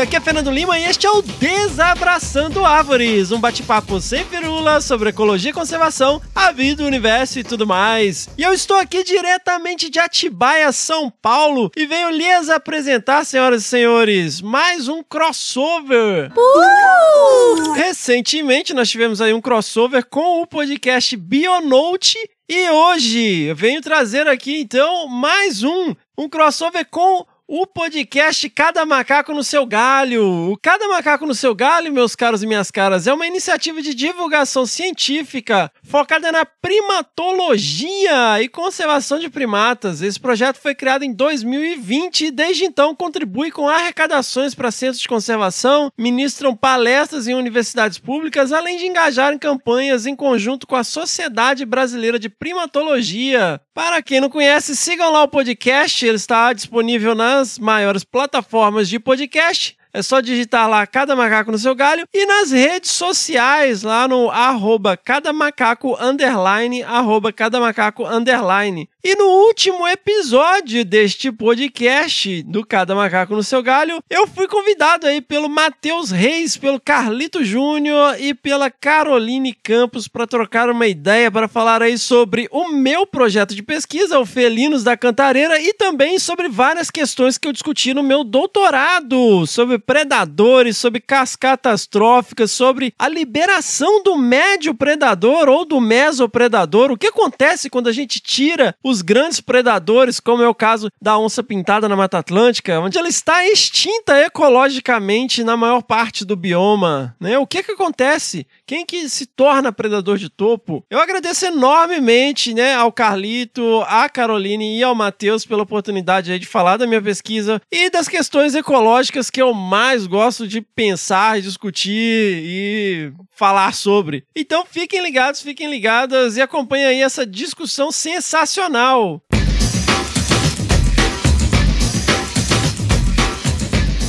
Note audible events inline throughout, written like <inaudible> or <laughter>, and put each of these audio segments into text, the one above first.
Aqui é Fernando Lima e este é o Desabraçando Árvores, um bate-papo sem firula sobre ecologia e conservação, a vida, o universo e tudo mais. E eu estou aqui diretamente de Atibaia, São Paulo, e venho lhes apresentar, senhoras e senhores, mais um crossover. Recentemente nós tivemos aí um crossover com o podcast Bionote e hoje eu venho trazer aqui então mais um, um crossover com o podcast Cada Macaco no Seu Galho. O Cada Macaco no Seu Galho, meus caros e minhas caras, é uma iniciativa de divulgação científica focada na primatologia e conservação de primatas. Esse projeto foi criado em 2020 e desde então contribui com arrecadações para centros de conservação, ministram palestras em universidades públicas, além de engajar em campanhas em conjunto com a Sociedade Brasileira de Primatologia. Para quem não conhece, sigam lá o podcast, ele está disponível nas maiores plataformas de podcast. É só digitar lá Cada Macaco no seu galho e nas redes sociais, lá no arroba Cada Macaco underline, arroba Cada Macaco underline. E no último episódio deste podcast do Cada Macaco no seu galho, eu fui convidado aí pelo Matheus Reis, pelo Carlito Júnior e pela Caroline Campos para trocar uma ideia para falar aí sobre o meu projeto de pesquisa, o Felinos da Cantareira, e também sobre várias questões que eu discuti no meu doutorado, sobre predadores, sobre cascatas tróficas, sobre a liberação do médio predador ou do mesopredador, o que acontece quando a gente tira os grandes predadores, como é o caso da onça pintada na Mata Atlântica, onde ela está extinta ecologicamente na maior parte do bioma, né? O que que acontece? Quem que se torna predador de topo? Eu agradeço enormemente, né, ao Carlito, à Caroline e ao Matheus pela oportunidade de falar da minha pesquisa e das questões ecológicas que eu mais gosto de pensar, discutir e falar sobre. Então fiquem ligados, fiquem ligadas e acompanhem aí essa discussão sensacional.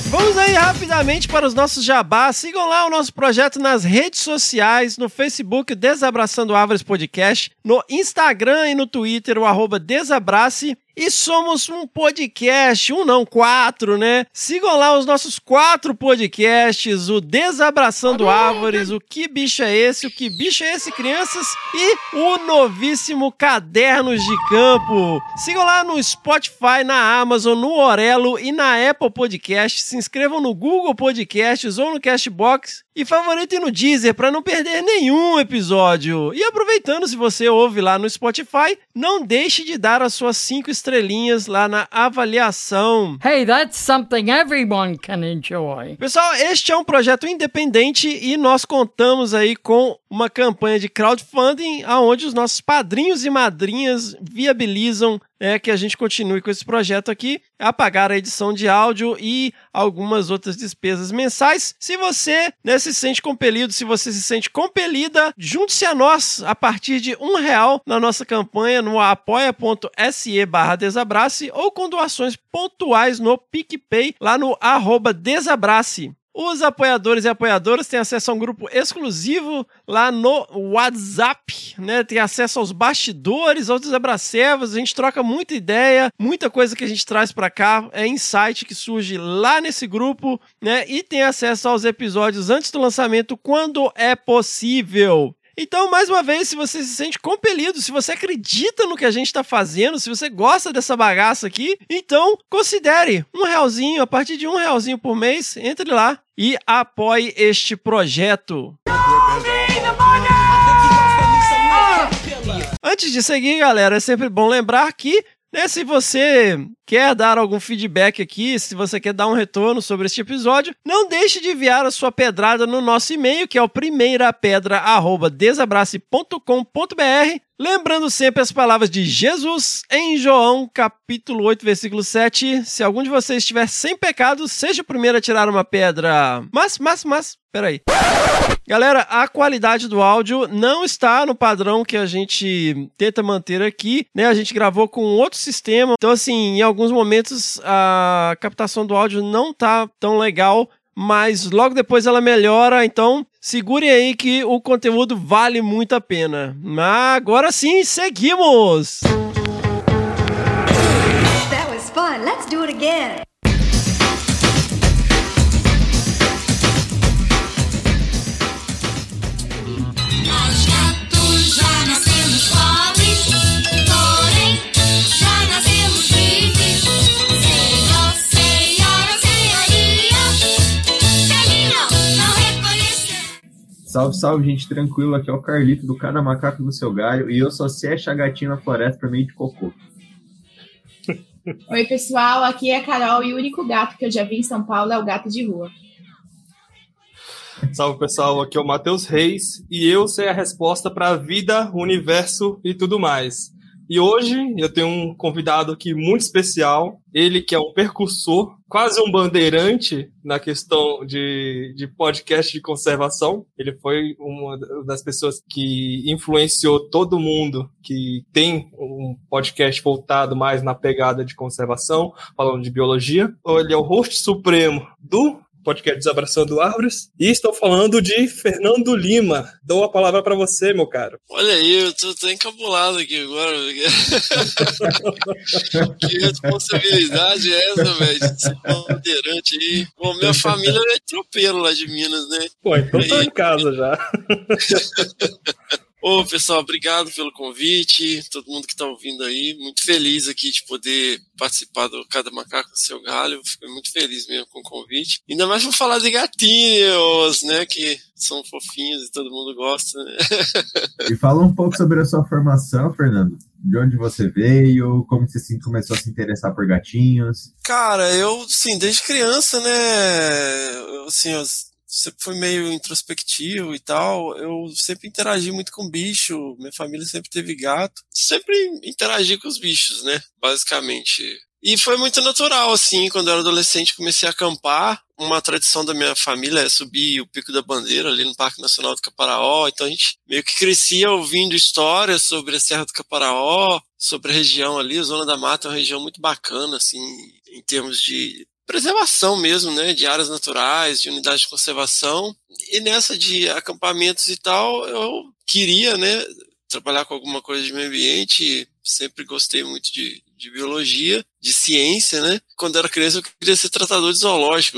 Vamos aí rapidamente para os nossos jabás. Sigam lá o nosso projeto nas redes sociais, no Facebook Desabraçando Árvores Podcast, no Instagram e no Twitter, o arroba Desabrace. E somos um podcast, um não, quatro, né? Sigam lá os nossos quatro podcasts, o Desabraçando Árvores, o Que Bicho é Esse, o Que Bicho é Esse, Crianças, e o novíssimo Cadernos de Campo. Sigam lá no Spotify, na Amazon, no Orelo e na Apple Podcast. Se inscrevam no Google Podcasts ou no Castbox e favoritem no Deezer para não perder nenhum episódio. E aproveitando, se você ouve lá no Spotify, não deixe de dar as suas cinco estrelinhas lá na avaliação. Hey, that's something everyone can enjoy. Pessoal, este é um projeto independente e nós contamos aí com uma campanha de crowdfunding aonde os nossos padrinhos e madrinhas viabilizam é que a gente continue com esse projeto aqui, a pagar a edição de áudio e algumas outras despesas mensais. Se você né, se sente compelido, se você se sente compelida, junte-se a nós a partir de um real na nossa campanha no apoia.se barra desabrace ou com doações pontuais no PicPay lá no arroba desabrace. Os apoiadores e apoiadoras têm acesso a um grupo exclusivo lá no WhatsApp, né? Tem acesso aos bastidores, aos desabracevos, a gente troca muita ideia, muita coisa que a gente traz para cá, é insight que surge lá nesse grupo, né? E tem acesso aos episódios antes do lançamento quando é possível. Então, mais uma vez, se você se sente compelido, se você acredita no que a gente está fazendo, se você gosta dessa bagaça aqui, então considere um realzinho, a partir de um realzinho por mês, entre lá e apoie este projeto. Antes de seguir, galera, é sempre bom lembrar que né, se você quer dar algum feedback aqui, se você quer dar um retorno sobre este episódio, não deixe de enviar a sua pedrada no nosso e-mail, que é o primeirapedra@desabrace.com.br. Lembrando sempre as palavras de Jesus em João, capítulo 8, versículo 7. Se algum de vocês estiver sem pecado, seja o primeiro a tirar uma pedra. Mas, mas, mas, peraí. Galera, a qualidade do áudio não está no padrão que a gente tenta manter aqui, né? A gente gravou com outro sistema, então assim, em alguns momentos a captação do áudio não tá tão legal, mas logo depois ela melhora, então segurem aí que o conteúdo vale muito a pena. Agora sim, seguimos! That was fun. Let's do it again. Salve, salve, gente, tranquilo. Aqui é o Carlito do Cada Macaco no Seu Galho e eu só sei achar gatinho na floresta por meio de cocô. Oi, pessoal, aqui é a Carol e o único gato que eu já vi em São Paulo é o gato de rua. Salve pessoal, aqui é o Matheus Reis e eu sei a resposta para a vida, o universo e tudo mais. E hoje eu tenho um convidado aqui muito especial, ele que é um percursor, quase um bandeirante na questão de, de podcast de conservação. Ele foi uma das pessoas que influenciou todo mundo que tem um podcast voltado mais na pegada de conservação, falando de biologia. Ele é o host supremo do podcast Desabraçando Árvores. E estou falando de Fernando Lima. Dou a palavra para você, meu caro. Olha aí, eu tô, tô encabulado aqui agora. <laughs> que responsabilidade é essa, velho? Ser bandeirante aí. Bom, minha família é tropeiro lá de Minas, né? Pô, então tô em casa já. <laughs> Ô, pessoal, obrigado pelo convite, todo mundo que está ouvindo aí. Muito feliz aqui de poder participar do Cada Macaco no Seu Galho. Fiquei muito feliz mesmo com o convite. Ainda mais para falar de gatinhos, né? Que são fofinhos e todo mundo gosta, né? <laughs> E fala um pouco sobre a sua formação, Fernando. De onde você veio, como você se- começou a se interessar por gatinhos. Cara, eu, sim, desde criança, né? Assim, eu sempre fui meio introspectivo e tal. Eu sempre interagi muito com bicho. Minha família sempre teve gato. Sempre interagi com os bichos, né? Basicamente. E foi muito natural, assim, quando eu era adolescente, comecei a acampar. Uma tradição da minha família é subir o Pico da Bandeira ali no Parque Nacional do Caparaó. Então a gente meio que crescia ouvindo histórias sobre a Serra do Caparaó, sobre a região ali. A Zona da Mata é uma região muito bacana, assim, em termos de preservação mesmo, né, de áreas naturais, de unidades de conservação. E nessa de acampamentos e tal, eu queria, né, trabalhar com alguma coisa de meio ambiente. Sempre gostei muito de, de biologia, de ciência, né? Quando era criança eu queria ser tratador de zoológico.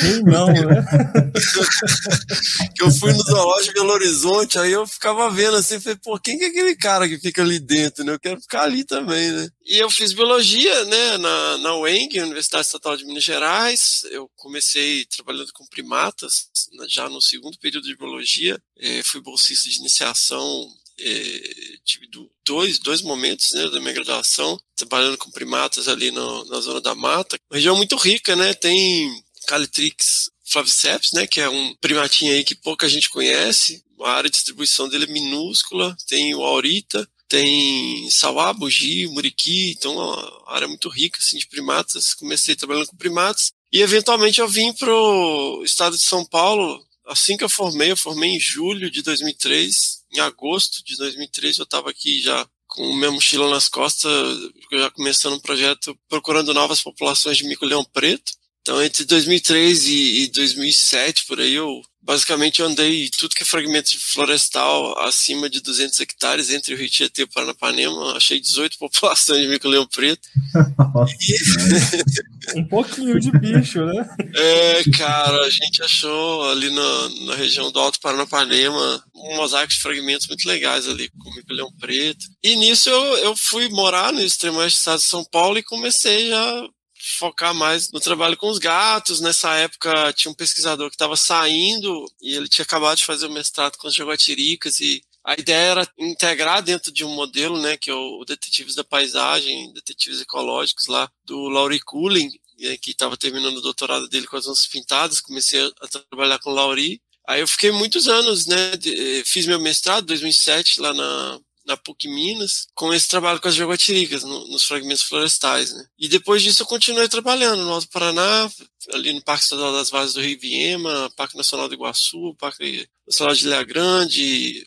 Quem não, né? <laughs> que eu fui no zoológico de Belo Horizonte, aí eu ficava vendo assim, falei, pô, quem que é aquele cara que fica ali dentro, né? Eu quero ficar ali também, né? E eu fiz biologia, né, na, na UENG, Universidade Estatal de Minas Gerais. Eu comecei trabalhando com primatas, já no segundo período de biologia. Eh, fui bolsista de iniciação eh, tive do- dois, dois momentos né, da minha graduação, trabalhando com primatas ali no- na zona da mata. Uma região muito rica, né? Tem Calitrix flaviceps, né, que é um primatinho aí que pouca gente conhece. A área de distribuição dele é minúscula. Tem o aurita, tem sauá, bugi, muriqui, então é uma área muito rica assim, de primatas. Comecei trabalhando com primatas e eventualmente eu vim pro estado de São Paulo assim que eu formei. Eu formei em julho de 2003. Em agosto de 2003 eu estava aqui já com minha mochila nas costas, já começando um projeto procurando novas populações de mico-leão preto. Então, entre 2003 e, e 2007, por aí, eu basicamente eu andei tudo que é fragmento de florestal acima de 200 hectares entre o Rio Tietê e o Paranapanema. Achei 18 <laughs> populações de mico-leão preto. Um pouquinho de bicho, né? <laughs> É, cara, a gente achou ali na, na região do Alto Paranapanema um mosaico de fragmentos muito legais ali, com mico-leão preto. E nisso eu, eu fui morar no extremo oeste do estado de São Paulo e comecei a focar mais no trabalho com os gatos. Nessa época tinha um pesquisador que estava saindo e ele tinha acabado de fazer o mestrado com as jaguatiricas e A ideia era integrar dentro de um modelo, né, que é o Detetives da Paisagem, Detetives Ecológicos lá, do Laurie Cooling, né, que estava terminando o doutorado dele com as onças pintadas, comecei a, trabalhar com o Laurie. Aí eu fiquei muitos anos, né, de, fiz meu mestrado, 2007, lá na, na PUC Minas, com esse trabalho com as jaguatiricas, no, nos fragmentos florestais, né. E depois disso eu continuei trabalhando no Alto Paraná, ali no Parque Estadual das Varas do Rio Viema, Parque Nacional do Iguaçu, Parque Nacional de Ilha Grande,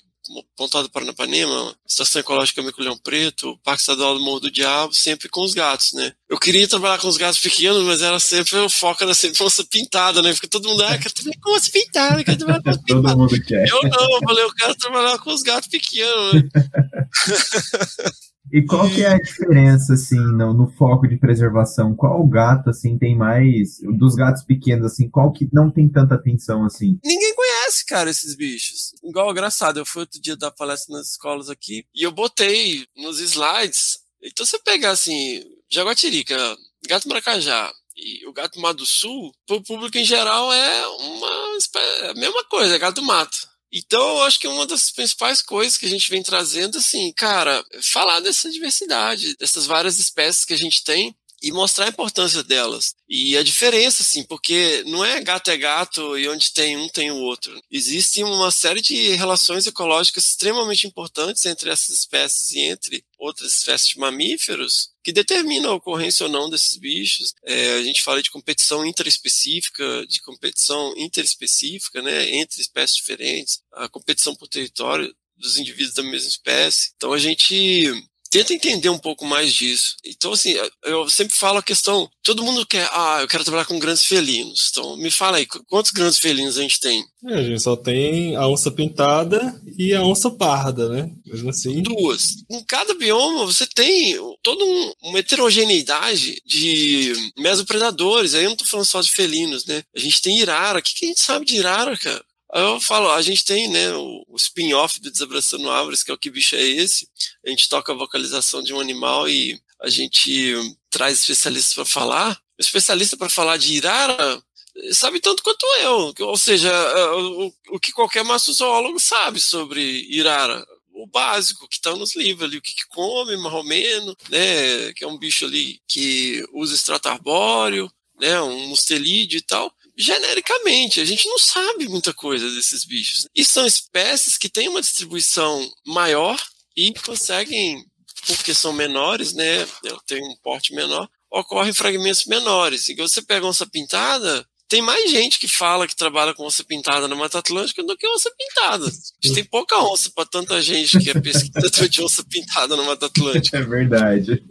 Pontal do Paranapanema, Estação Ecológica Mico Leão Preto, Parque Estadual do Morro do Diabo, sempre com os gatos, né? Eu queria trabalhar com os gatos pequenos, mas era sempre, o foco era sempre onça pintada, né? Porque todo mundo, ah, quero trabalhar com onça pintada, quero trabalhar com onça <laughs> Todo pintada. mundo quer. Eu não, eu falei, eu quero trabalhar com os gatos pequenos, né? <laughs> E qual que é a diferença, assim, no, no foco de preservação? Qual gato, assim, tem mais... Dos gatos pequenos, assim, qual que não tem tanta atenção, assim? Ninguém conhece, cara, esses bichos. Igual, engraçado, eu fui outro dia dar palestra nas escolas aqui e eu botei nos slides. Então você pega, assim, jaguatirica, gato maracajá e o gato mato do sul, pro público em geral é uma espé- a mesma coisa, é gato mato. Então, eu acho que uma das principais coisas que a gente vem trazendo, assim, cara, é falar dessa diversidade, dessas várias espécies que a gente tem e mostrar a importância delas. E a diferença, assim, porque não é gato é gato e onde tem um tem o outro. Existe uma série de relações ecológicas extremamente importantes entre essas espécies e entre outras espécies de mamíferos que determinam a ocorrência ou não desses bichos. É, a gente fala de competição interespecífica, de competição interespecífica, né, entre espécies diferentes, a competição por território dos indivíduos da mesma espécie. Então a gente tenta entender um pouco mais disso. Então, assim, eu sempre falo a questão, todo mundo quer, ah, eu quero trabalhar com grandes felinos. Então, me fala aí, qu- quantos grandes felinos a gente tem? É, a gente só tem a onça pintada e a onça parda, né? Mesmo assim. Duas. Em cada bioma você tem toda um- uma heterogeneidade de mesopredadores. Aí eu não tô falando só de felinos, né? A gente tem irara. O que, que a gente sabe de irara, cara? Eu falo, a gente tem, né, o, spin-off do Desabraçando Árvores, que é o que bicho é esse. A gente toca a vocalização de um animal e a gente traz especialistas para falar. O especialista para falar de irara sabe tanto quanto eu. Ou seja, é, o, o que qualquer massozoólogo sabe sobre irara. O básico que está nos livros ali, o que, que come, mais ou menos, né? Que é um bicho ali que usa extrato arbóreo, né? Um mustelídeo e tal. Genericamente, a gente não sabe muita coisa desses bichos. E são espécies que têm uma distribuição maior e conseguem, porque são menores, né? Tem um porte menor, ocorrem fragmentos menores. E você pega onça pintada, tem mais gente que fala que trabalha com onça pintada na Mata Atlântica do que onça pintada. A gente tem pouca onça para tanta gente que é pesquisador de onça pintada na Mata Atlântica. <laughs> É verdade.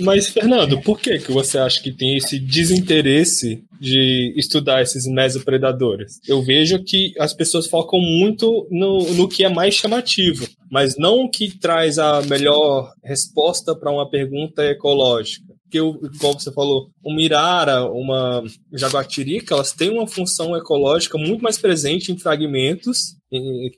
Mas, Fernando, por que, que você acha que tem esse desinteresse de estudar esses mesopredadores? Eu vejo que as pessoas focam muito no, no que é mais chamativo, mas não o que traz a melhor resposta para uma pergunta ecológica. Porque, o- como você falou, uma irara, uma jaguatirica, elas têm uma função ecológica muito mais presente em fragmentos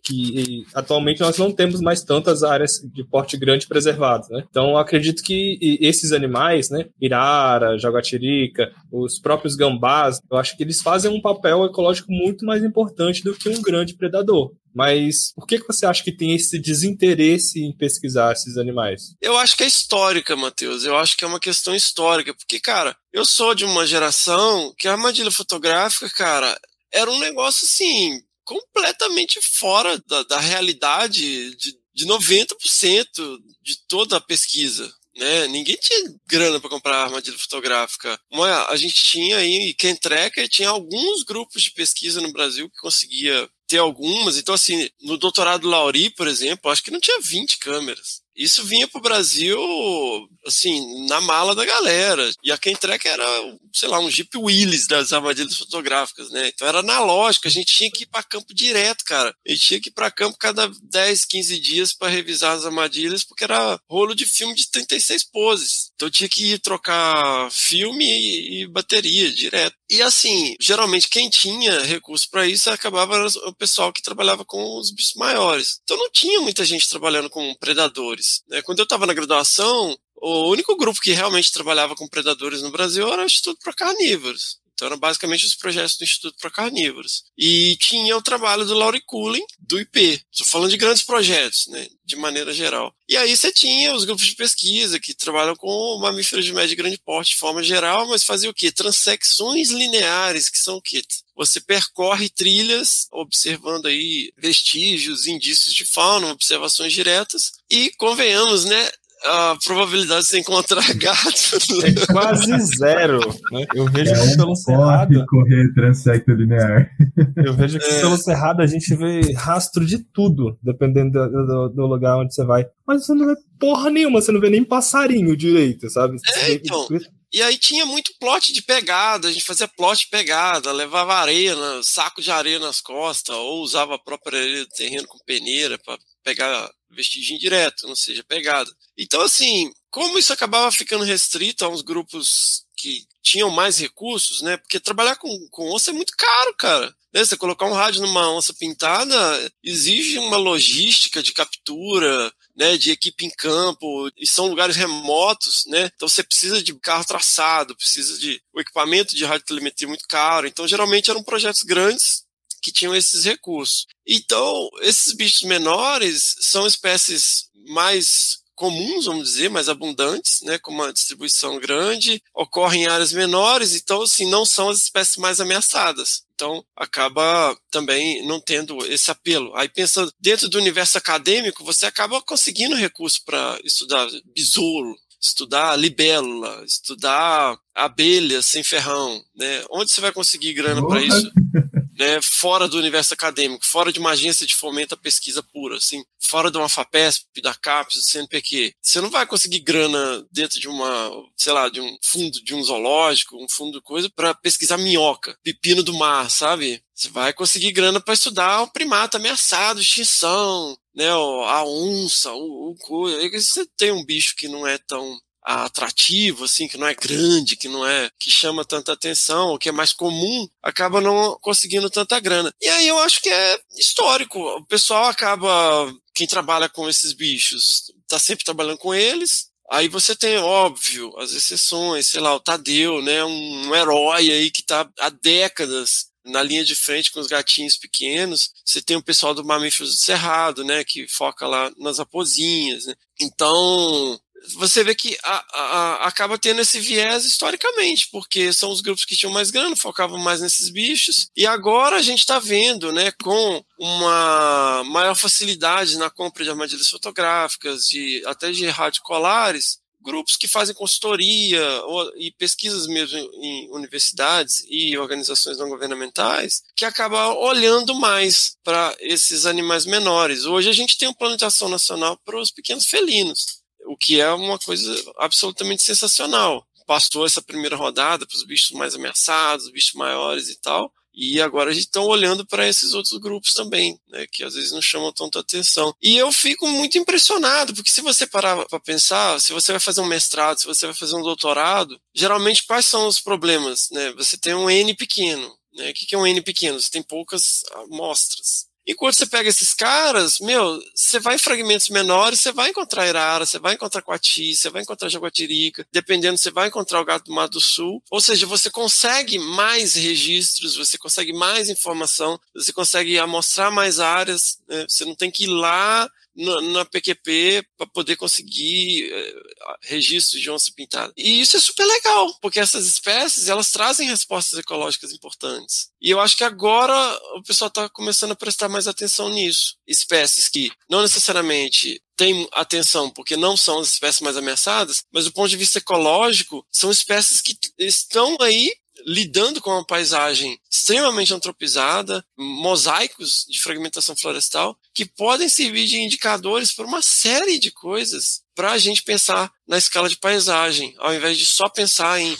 que atualmente nós não temos mais tantas áreas de porte grande preservadas, né? Então, acredito que esses animais, né, irara, jaguatirica, os próprios gambás, eu acho que eles fazem um papel ecológico muito mais importante do que um grande predador. Mas por que, que você acha que tem esse desinteresse em pesquisar esses animais? Eu acho que é histórica, Matheus. Eu acho que é uma questão histórica. Porque, cara, eu sou de uma geração que a armadilha fotográfica, cara, era um negócio assim, completamente fora da, da realidade de, de 90% de toda a pesquisa. Né? Ninguém tinha grana para comprar armadilha fotográfica. A gente tinha aí, quem treca, tinha alguns grupos de pesquisa no Brasil que conseguia ter algumas. Então, assim, no doutorado Lauri, por exemplo, acho que não tinha 20 câmeras. Isso vinha pro Brasil, assim, na mala da galera. E a Kentrek era, sei lá, um Jeep Willys das armadilhas fotográficas, né? Então era analógico, a gente tinha que ir para campo direto, cara. A gente tinha que ir para campo cada 10, 15 dias para revisar as armadilhas, porque era rolo de filme de 36 poses. Então tinha que ir trocar filme e, e bateria direto. E assim, geralmente quem tinha recurso para isso acabava o pessoal que trabalhava com os bichos maiores. Então não tinha muita gente trabalhando com predadores. Né? Quando eu estava na graduação, o único grupo que realmente trabalhava com predadores no Brasil era o Instituto para Carnívoros. Então eram basicamente os projetos do Instituto para Carnívoros. E tinha o trabalho do Laurie Cullen, do IP. Estou falando de grandes projetos, né, de maneira geral. E aí você tinha os grupos de pesquisa que trabalham com mamíferos de médio e grande porte de forma geral, mas fazia o quê? Transecções lineares, que são o quê? Você percorre trilhas, observando aí vestígios, indícios de fauna, observações diretas, e convenhamos, né? A probabilidade de você encontrar <laughs> gato. É quase zero. Né? Eu vejo É que pelo um cerrado. pode correr transecto linear. Eu vejo que É. pelo cerrado a gente vê rastro de tudo, dependendo do, do- do lugar onde você vai. Mas você não vê porra nenhuma, você não vê nem passarinho direito, sabe? Você É, então. E aí tinha muito plot de pegada, a gente fazia plot de pegada, levava areia, saco de areia nas costas, ou usava a própria areia do terreno com peneira para pegar vestígio direto, não seja pegada. Então, assim, como isso acabava ficando restrito a uns grupos que tinham mais recursos, né? Porque trabalhar com, com onça é muito caro, cara. Né? Você colocar um rádio numa onça pintada exige uma logística de captura, né, de equipe em campo, e são lugares remotos, né? Então você precisa de carro traçado, precisa de o equipamento de radiotelemetria muito caro. Então geralmente eram projetos grandes que tinham esses recursos. Então, esses bichos menores são espécies mais comuns, vamos dizer, mais abundantes, né, com uma distribuição grande, ocorrem em áreas menores, então assim, não são as espécies mais ameaçadas. Então, acaba também não tendo esse apelo. Aí, pensando dentro do universo acadêmico, você acaba conseguindo recurso para estudar besouro, estudar libélula, estudar abelha sem ferrão, né? Onde você vai conseguir grana para isso? <laughs> né, fora do universo acadêmico, fora de uma agência de fomento à pesquisa pura, assim, fora de uma FAPESP, da CAPES, do CNPq. Você não vai conseguir grana dentro de uma, sei lá, de um fundo de um zoológico, um fundo de coisa para pesquisar minhoca, pepino do mar, sabe? Você vai conseguir grana para estudar o primata ameaçado, extinção, né, a onça, o, o Você tem um bicho que não é tão atrativo, assim, que não é grande, que não é, que chama tanta atenção, que é mais comum, acaba não conseguindo tanta grana. E aí eu acho que é histórico. O pessoal acaba, quem trabalha com esses bichos, tá sempre trabalhando com eles. Aí você tem, óbvio, as exceções, sei lá, o Tadeu, né, um, herói aí que tá há décadas na linha de frente com os gatinhos pequenos. Você tem o pessoal do Mamíferos do Cerrado, né, que foca lá nas raposinhas, né. Então, você vê que a- a- acaba tendo esse viés historicamente, porque são os grupos que tinham mais grana, focavam mais nesses bichos, e agora a gente está vendo, né, com uma maior facilidade na compra de armadilhas fotográficas, de, até de radiocolares, grupos que fazem consultoria ou- e pesquisas mesmo em universidades e organizações não governamentais, que acabam olhando mais para esses animais menores. Hoje a gente tem um plano de ação nacional para os pequenos felinos o que é uma coisa absolutamente sensacional. Passou essa primeira rodada para os bichos mais ameaçados, bichos maiores e tal, e agora a gente está olhando para esses outros grupos também, né, que às vezes não chamam tanta atenção. E eu fico muito impressionado, porque se você parar para pensar, se você vai fazer um mestrado, se você vai fazer um doutorado, geralmente quais são os problemas? Né? Você tem um N pequeno. Né? O que é um N pequeno? Você tem poucas amostras. Enquanto você pega esses caras, meu, você vai em fragmentos menores, você vai encontrar Irara, você vai encontrar Coati, você vai encontrar Jaguatirica, dependendo, você vai encontrar o gato do Mato do Sul. Ou seja, você consegue mais registros, você consegue mais informação, você consegue amostrar mais áreas, né? você não tem que ir lá na, na PQP para poder conseguir eh, registros de onça pintada. E isso é super legal, porque essas espécies elas trazem respostas ecológicas importantes. E eu acho que agora o pessoal está começando a prestar mais atenção nisso. Espécies que não necessariamente têm atenção porque não são as espécies mais ameaçadas, mas do ponto de vista ecológico, são espécies que estão aí lidando com uma paisagem extremamente antropizada, mosaicos de fragmentação florestal, que podem servir de indicadores para uma série de coisas para a gente pensar na escala de paisagem, ao invés de só pensar em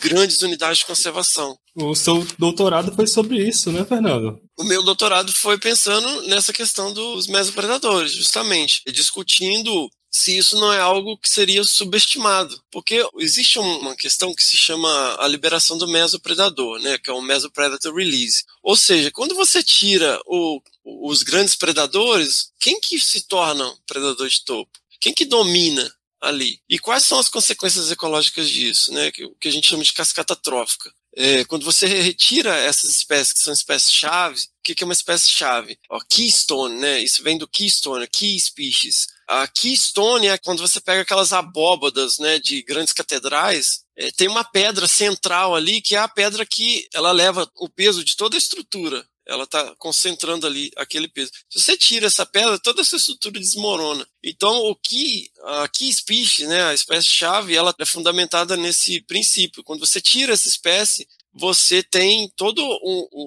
grandes unidades de conservação. O seu doutorado foi sobre isso, né, Fernando? O meu doutorado foi pensando nessa questão dos mesopredadores, justamente, e discutindo se isso não é algo que seria subestimado. Porque existe um- uma questão que se chama a liberação do mesopredador, né, que é o mesopredator release. Ou seja, quando você tira o- os grandes predadores, quem que se torna predador de topo? Quem que domina ali? E quais são as consequências ecológicas disso, né, que, que a gente chama de cascata trófica? É, quando você retira essas espécies que são espécies-chave, o que, que é uma espécie-chave? Ó, Keystone, né? Isso vem do Keystone, Key Species. A Keystone é quando você pega aquelas abóbadas, né, de grandes catedrais, é, tem uma pedra central ali que é a pedra que ela leva o peso de toda a estrutura. Ela está concentrando ali aquele peso. Se você tira essa pedra, toda essa estrutura desmorona. Então, o que a key species, né, a espécie-chave, ela é fundamentada nesse princípio. Quando você tira essa espécie, você tem toda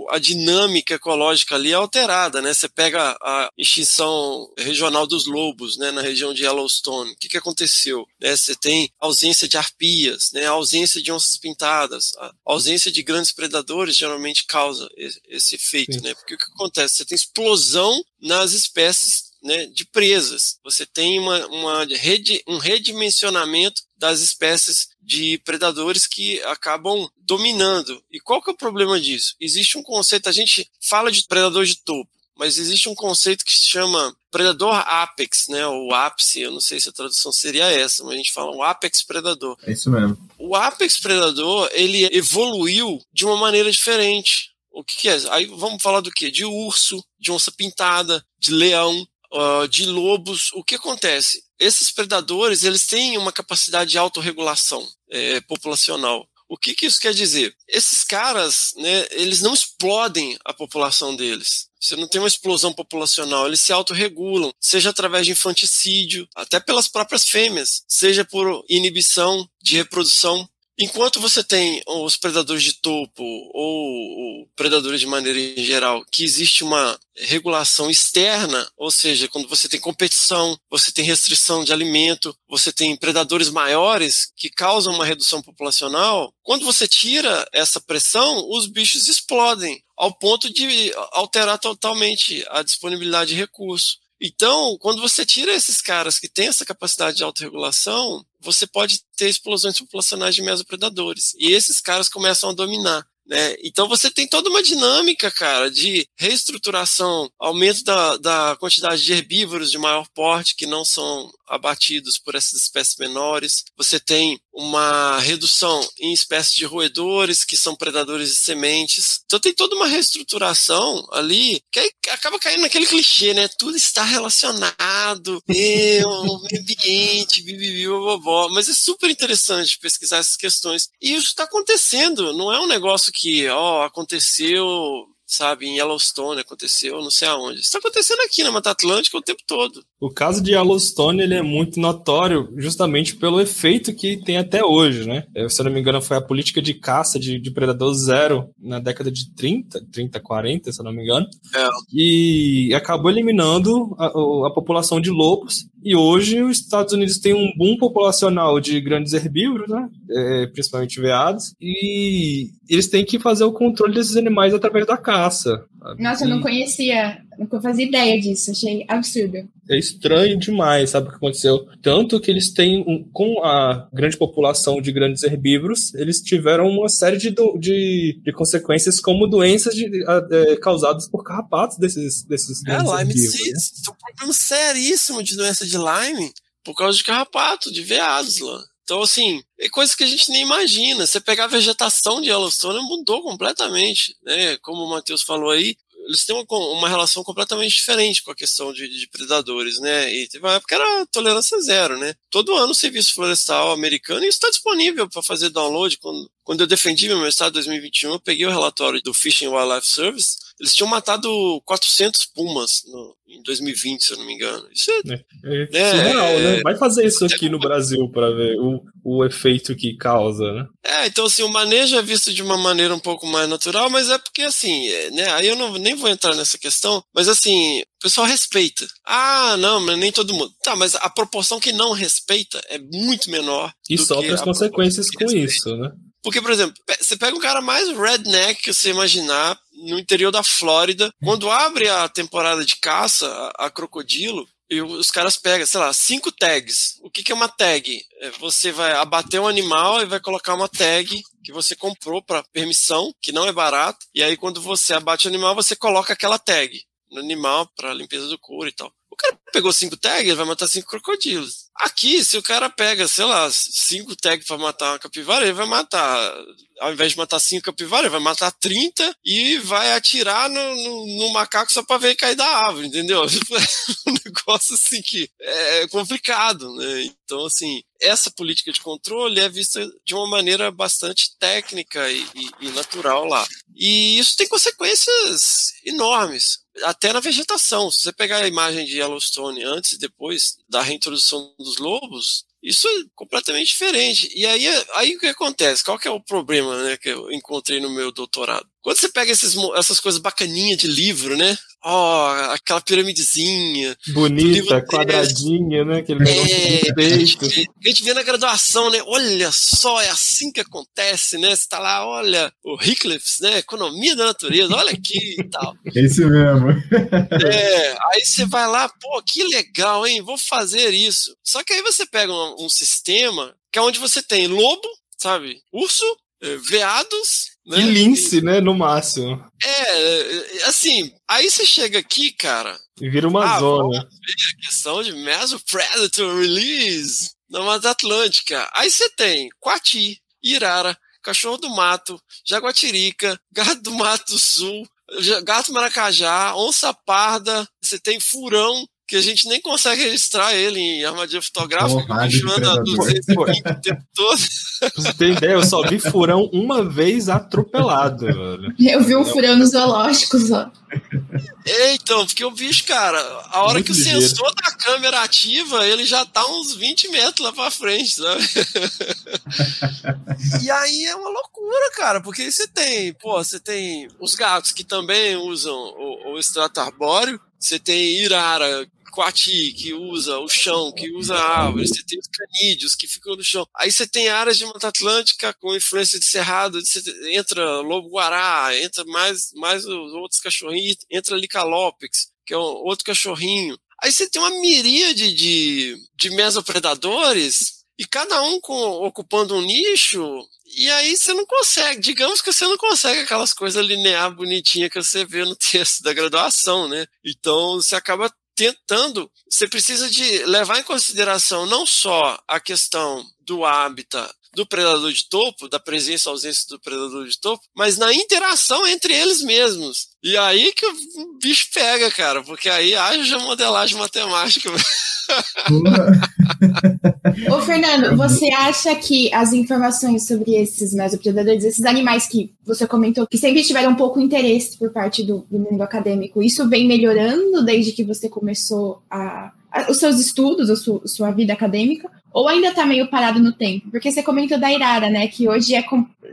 a dinâmica ecológica ali alterada, né? Você pega a extinção regional dos lobos, né, na região de Yellowstone. O que, que aconteceu? Né, você tem ausência de arpias, né, ausência de onças pintadas, a ausência de grandes predadores geralmente causa esse, esse efeito, né? Porque o que acontece? Você tem explosão nas espécies né, de presas. Você tem uma, uma rede, um redimensionamento das espécies de predadores que acabam dominando. E qual que é o problema disso? Existe um conceito, a gente fala de predador de topo, mas existe um conceito que se chama predador apex, né, ou ápice, eu não sei se a tradução seria essa, mas a gente fala um apex predador. É isso mesmo. O apex predador, ele evoluiu de uma maneira diferente. O que, que é? Aí vamos falar do quê? De urso, de onça pintada, de leão, uh, de lobos. O que acontece? Esses predadores eles têm uma capacidade de autorregulação é, populacional. O que, que isso quer dizer? Esses caras, né, eles não explodem a população deles. Você não tem uma explosão populacional, eles se autorregulam, seja através de infanticídio, até pelas próprias fêmeas, seja por inibição de reprodução. Enquanto você tem os predadores de topo ou predadores de maneira em geral, que existe uma regulação externa, ou seja, quando você tem competição, você tem restrição de alimento, você tem predadores maiores que causam uma redução populacional, quando você tira essa pressão, os bichos explodem ao ponto de alterar totalmente a disponibilidade de recurso. Então, quando você tira esses caras que têm essa capacidade de autorregulação, você pode ter explosões populacionais de mesopredadores. E esses caras começam a dominar. Né? Então você tem toda uma dinâmica, cara, de reestruturação, aumento da, da quantidade de herbívoros de maior porte que não são abatidos por essas espécies menores. Você tem uma redução em espécies de roedores que são predadores de sementes. Então tem toda uma reestruturação ali que acaba caindo naquele clichê, né? Tudo está relacionado, eu, o meio ambiente, bibibi, bobó. Mas é super interessante pesquisar essas questões. E isso está acontecendo, não é um negócio que, ó, aconteceu sabe, em Yellowstone aconteceu, não sei aonde. Isso está acontecendo aqui na Mata Atlântica o tempo todo. O caso de Yellowstone ele é muito notório justamente pelo efeito que tem até hoje, né? Eu, se eu não me engano, foi a política de caça de, de predador zero na década de 30, 30, 40, se eu não me engano. É. E acabou eliminando a, a população de lobos. E hoje os Estados Unidos têm um boom populacional de grandes herbívoros, né? É, principalmente veados. E eles têm que fazer o controle desses animais através da caça. Sabe? Nossa, eu não E- conhecia, não fazia ideia disso, achei absurdo. é estranho demais, sabe o que aconteceu? Tanto que eles têm, um- com a grande população de grandes herbívoros, eles tiveram uma série de, do- de, de consequências, como doenças de- é, causadas por carrapatos desses, desses É, grandes Lyme herbívoros. Tem um problema seríssimo de doença de Lyme por causa de carrapato, de veados lá. Então, assim, é coisa que a gente nem imagina. Você pegar a vegetação de Yellowstone mudou completamente, né? Como o Matheus falou aí, eles têm uma, uma relação completamente diferente com a questão de, de predadores, né? E teve uma época que era tolerância zero, né? Todo ano o Serviço Florestal americano, e isso está disponível para fazer download. Quando, quando eu defendi meu mestrado em 2021, eu peguei o relatório do Fish and Wildlife Service, eles tinham matado 400 pumas no- em 2020, se eu não me engano. Isso é É É, surreal, é. né? Vai fazer isso aqui no Brasil para ver o, o efeito que causa, né? É, então assim, o manejo é visto de uma maneira um pouco mais natural, mas é porque assim, é, né, aí eu não, nem vou entrar nessa questão, mas assim, o pessoal respeita. Ah, não, mas nem todo mundo. Tá, mas a proporção que não respeita é muito menor. E do sofre que as consequências com respeita. isso, né? Porque, por exemplo, você pega um cara mais redneck que você imaginar no interior da Flórida, quando abre a temporada de caça a, a crocodilo, e os caras pegam, sei lá, cinco tags. O que, que é uma tag? É, você vai abater um animal e vai colocar uma tag que você comprou para permissão, que não é barato, e aí quando você abate o animal, você coloca aquela tag no animal para limpeza do couro e tal. O cara pegou cinco tags, ele vai matar cinco crocodilos. Aqui, se o cara pega, sei lá, cinco tags pra matar uma capivara, ele vai matar. Ao invés de matar cinco capivaras, ele vai matar 30 e vai atirar no, no, no macaco só pra ver cair da árvore, entendeu? <laughs> um negócio assim que é complicado, né? Então, assim, essa política de controle é vista de uma maneira bastante técnica e, e, e natural lá. E isso tem consequências enormes até na vegetação. Se você pegar a imagem de Yellowstone antes e depois da reintrodução dos lobos, isso é completamente diferente. E aí, aí o que acontece? Qual que é o problema né, que eu encontrei no meu doutorado? Quando você pega esses, essas coisas bacaninhas de livro, né? Ó, oh, aquela piramidezinha. Bonita, quadradinha, né? Aquele negócio É, perfeito. a gente vê na graduação, né? Olha só, é assim que acontece, né? Você tá lá, olha, o Hickliffs, né? Economia da natureza, olha aqui e tal. Esse mesmo. É, aí você vai lá, pô, que legal, hein? Vou fazer isso. Só que aí você pega um, um sistema que é onde você tem lobo, sabe? Urso, veados, né? E lince, né? No máximo. É, assim, aí você chega aqui, cara. E vira uma ah, zona. A questão de Mesopredator Release na Mata Atlântica. Aí você tem Coati, Irara, Cachorro do Mato, Jaguatirica, Gato do Mato Sul, Gato Maracajá, Onça Parda, você tem Furão, que a gente nem consegue registrar ele em armadilha fotográfica, Porra, o bicho anda predador. 220 o tempo todo. Você ter ideia, eu só vi furão uma vez atropelado, velho. Eu vi um furão no zoológico só. É, então, porque o bicho, cara, a hora Muito que o ligeiro. sensor da câmera ativa, ele já tá uns 20 metros lá pra frente, sabe? <laughs> e aí é uma loucura, cara, porque aí você tem, pô, você tem os gatos que também usam o, o extrato arbóreo, você tem Irara, Coati, que usa o chão, que usa a árvore, você tem os canídeos que ficam no chão. Aí você tem áreas de Mata Atlântica com influência de cerrado, entra lobo-guará, entra mais, mais os outros cachorrinhos, entra Licalópex, que é um outro cachorrinho. Aí você tem uma miríade de, de mesopredadores, e cada um com, ocupando um nicho, e aí você não consegue, digamos que você não consegue aquelas coisas linear bonitinhas que você vê no <laughs> texto da graduação, né? Então você acaba tentando, você precisa de levar em consideração não só a questão do hábitat do predador de topo, da presença ou ausência do predador de topo, mas na interação entre eles mesmos. E aí que o bicho pega, cara, porque aí haja modelagem matemática. <laughs> Ô, Fernando, você acha que as informações sobre esses mesopredadores, esses animais que você comentou, que sempre tiveram um pouco interesse por parte do, do mundo acadêmico, isso vem melhorando desde que você começou a, a- os seus estudos, a sua, sua vida acadêmica? Ou ainda tá meio parado no tempo? Porque você comentou da Irara, né? Que hoje é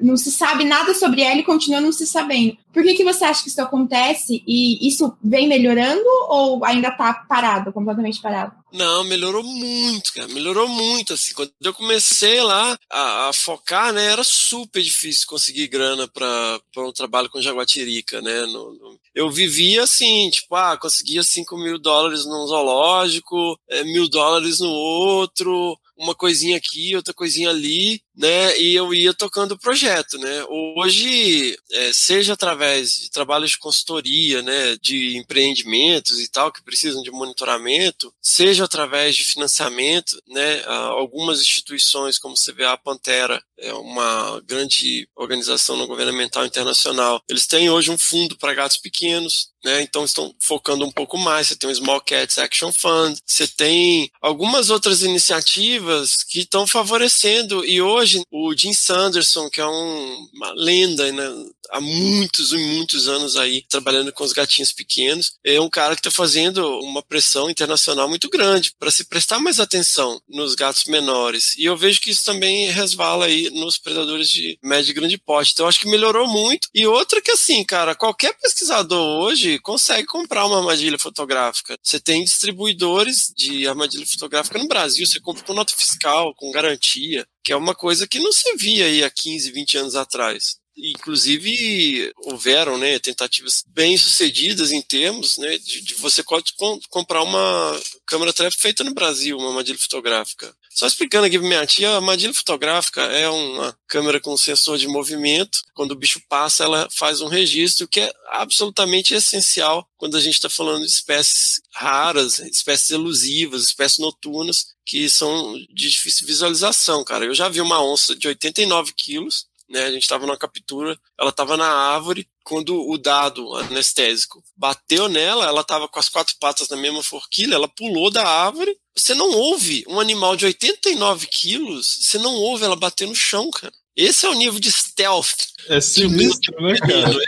não se sabe nada sobre ela e continua não se sabendo. Por que, que você acha que isso acontece? E isso vem melhorando ou ainda tá parado, completamente parado? Não, melhorou muito, cara. Melhorou muito. Assim, quando eu comecei lá a, a focar, né, era super difícil conseguir grana para um trabalho com jaguatirica, né? No- no- eu vivia assim, tipo, ah, conseguia 5 mil dólares num zoológico, eh, mil dólares no outro, uma coisinha aqui, outra coisinha ali, né? E eu ia tocando o projeto, né? Hoje, eh, seja através de trabalhos de consultoria, né, de empreendimentos e tal que precisam de monitoramento, seja através de financiamento, né? Algumas instituições, como o CVA Pantera, é uma grande organização não governamental internacional. Eles têm hoje um fundo para gatos pequenos, né? Então estão focando um pouco mais. Você tem o Small Cats Action Fund, você tem algumas outras iniciativas que estão favorecendo. E hoje o Jim Sanderson, que é um- uma lenda, né? há muitos e muitos anos aí trabalhando com os gatinhos pequenos, é um cara que está fazendo uma pressão internacional muito grande para se prestar mais atenção nos gatos menores. E eu vejo que isso também resvala aí nos predadores de médio e grande porte. Então acho que melhorou muito. E outra que assim, cara, qualquer pesquisador hoje consegue comprar uma armadilha fotográfica. Você tem distribuidores de armadilha fotográfica no Brasil, você compra com nota fiscal, com garantia, que é uma coisa que não se via aí há 15, 20 anos atrás. inclusive houveram né, tentativas bem sucedidas em termos né, de, de você co- com- comprar uma câmera trap feita no Brasil, uma armadilha fotográfica. Só explicando aqui para minha tia, a armadilha fotográfica é uma câmera com sensor de movimento. Quando o bicho passa, ela faz um registro que é absolutamente essencial quando a gente está falando de espécies raras, espécies elusivas, espécies noturnas, que são de difícil visualização, cara. Eu já vi uma onça de 89 quilos, né? A gente estava numa captura, ela estava na árvore. Quando o dado anestésico bateu nela, ela estava com as quatro patas na mesma forquilha, ela pulou da árvore. Você não ouve um animal de 89 quilos, você não ouve ela bater no chão, cara. Esse é o nível de stealth. É sinistro, né, cara? <laughs>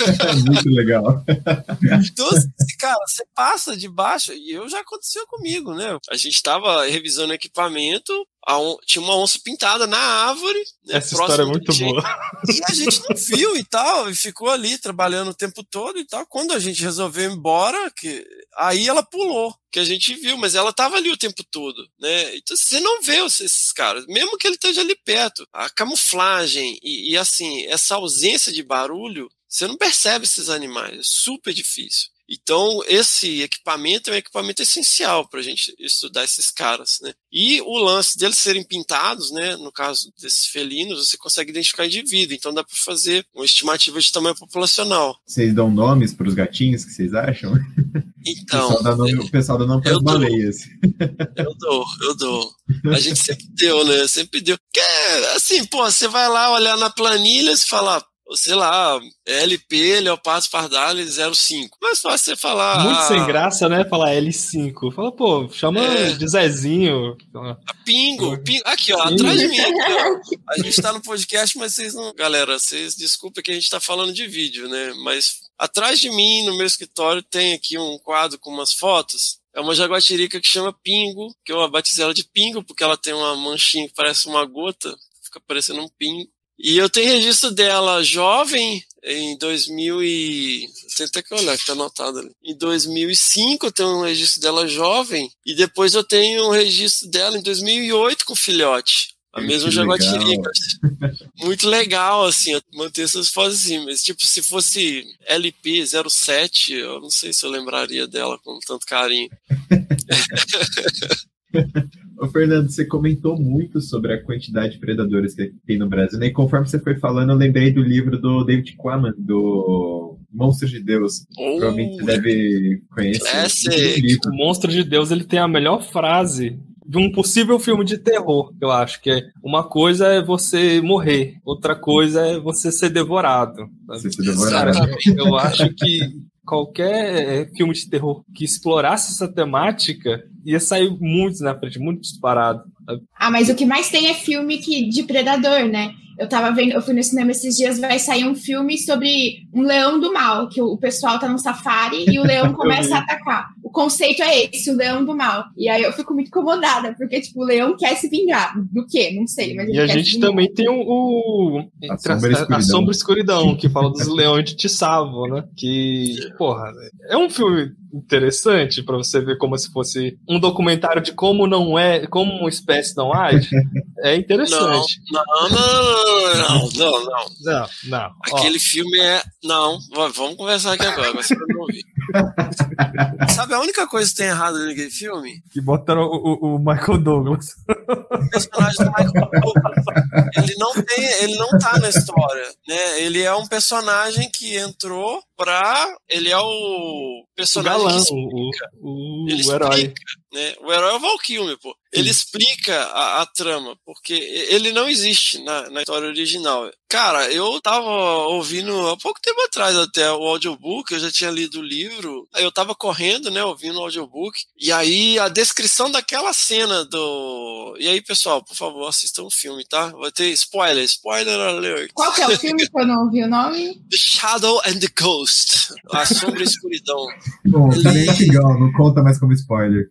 É muito legal. Então, assim, cara, você passa de baixo, e eu já aconteceu comigo, né? A gente tava revisando equipamento, on- tinha uma onça pintada na árvore. né, Essa história é muito boa. E a gente não viu e tal, e ficou ali trabalhando o tempo todo e tal. Quando a gente resolveu ir embora, que, aí ela pulou, que a gente viu, mas ela tava ali o tempo todo, né? Então você não vê esses caras, mesmo que ele esteja ali perto. A camuflagem e, e, assim, essa ausência de barulho, você não percebe esses animais, é super difícil. Então, esse equipamento é um equipamento essencial para a gente estudar esses caras, né? E o lance deles serem pintados, né? No caso desses felinos, você consegue identificar indivíduo, então dá para fazer uma estimativa de tamanho populacional. Vocês dão nomes para os gatinhos que vocês acham? Então, o pessoal dá nome, o pessoal dá nome para as baleias. Eu dou, eu dou. A gente sempre deu, né? Sempre deu. Que é, assim, pô, você vai lá olhar na planilha e fala, sei lá, LP, Leopardo Pardales 05. Mas fácil você falar. Muito sem graça, né? Falar L5. Fala, pô, chama É. de Zezinho. Pingo, pingo. Aqui, ó, Pingo. atrás de mim. <laughs> A gente tá no podcast, mas vocês não. Galera, vocês desculpem que a gente tá falando de vídeo, né? Mas atrás de mim, no meu escritório, tem aqui um quadro com umas fotos. É uma jaguatirica que chama Pingo, que eu batizei ela de Pingo, porque ela tem uma manchinha que parece uma gota, fica parecendo um pingo. E eu tenho registro dela jovem em 2000 e... Tem até que olhar, que tá anotado ali. Em 2005 eu tenho um registro dela jovem, e depois eu tenho um registro dela em 2008 com filhote. A mesma jaguatirica. <laughs> Muito legal, assim, manter essas fotos assim. Mas, tipo, se fosse LP 07, eu não sei se eu lembraria dela com tanto carinho. <laughs> Ô, Fernando, você comentou muito sobre a quantidade de predadores que tem no Brasil, né? E conforme você foi falando, eu lembrei do livro do David Quammen, do Monstros de Deus. Provavelmente você deve conhecer. Esse livro. O Monstro de Deus ele tem a melhor frase de um possível filme de terror, eu acho, que é uma coisa é você morrer, outra coisa é você ser devorado. sabe? Você ser devorado. Eu acho que qualquer eh, filme de terror que explorasse essa temática ia sair muito na frente, muito disparado. Ah, mas o que mais tem é filme que, de predador, né? Eu tava vendo, eu fui no cinema esses dias, vai sair um filme sobre um leão do mal, que o, pessoal tá no safari e o leão <laughs> começa a atacar. O conceito é esse, o leão do mal. E aí eu fico muito incomodada, porque, tipo, o leão quer se vingar. Do quê? Não sei, mas ele E a gente também tem o, o- A Sombra Escuridão. a Sombra e Escuridão, que fala dos <laughs> leões de Tissavo, né? Que, porra, é um filme interessante pra você ver como se fosse um documentário de como não é, como uma espécie não age. <laughs> É interessante. não, não, não, não, não, não. Não, não. Ó, Aquele filme é. Não, va- vamos conversar aqui agora, você vai ouvir. <laughs> Sabe a única coisa que tem errado naquele filme? que botaram o, o- o Michael Douglas. O personagem do Michael Douglas. Ele não tem, ele não tá na história, né? Ele é um personagem que entrou pra. Ele é o O personagem galã, que o, explica, o, Ele o herói. explica. né? O herói é o Val Kilmer, pô. Ele explica a, a trama, porque ele não existe na, na história original. Cara, eu tava ouvindo há pouco tempo atrás até o audiobook, eu já tinha lido o livro, aí eu tava correndo, né, ouvindo o audiobook, e aí a descrição daquela cena do... E aí, pessoal, por favor, assistam o filme, tá? Vai ter spoiler, spoiler alert. Qual que é o filme que eu não ouvi o nome? The Shadow and the Ghost. A Sombra e a Escuridão. Bom, tá bem legal, não conta mais como spoiler.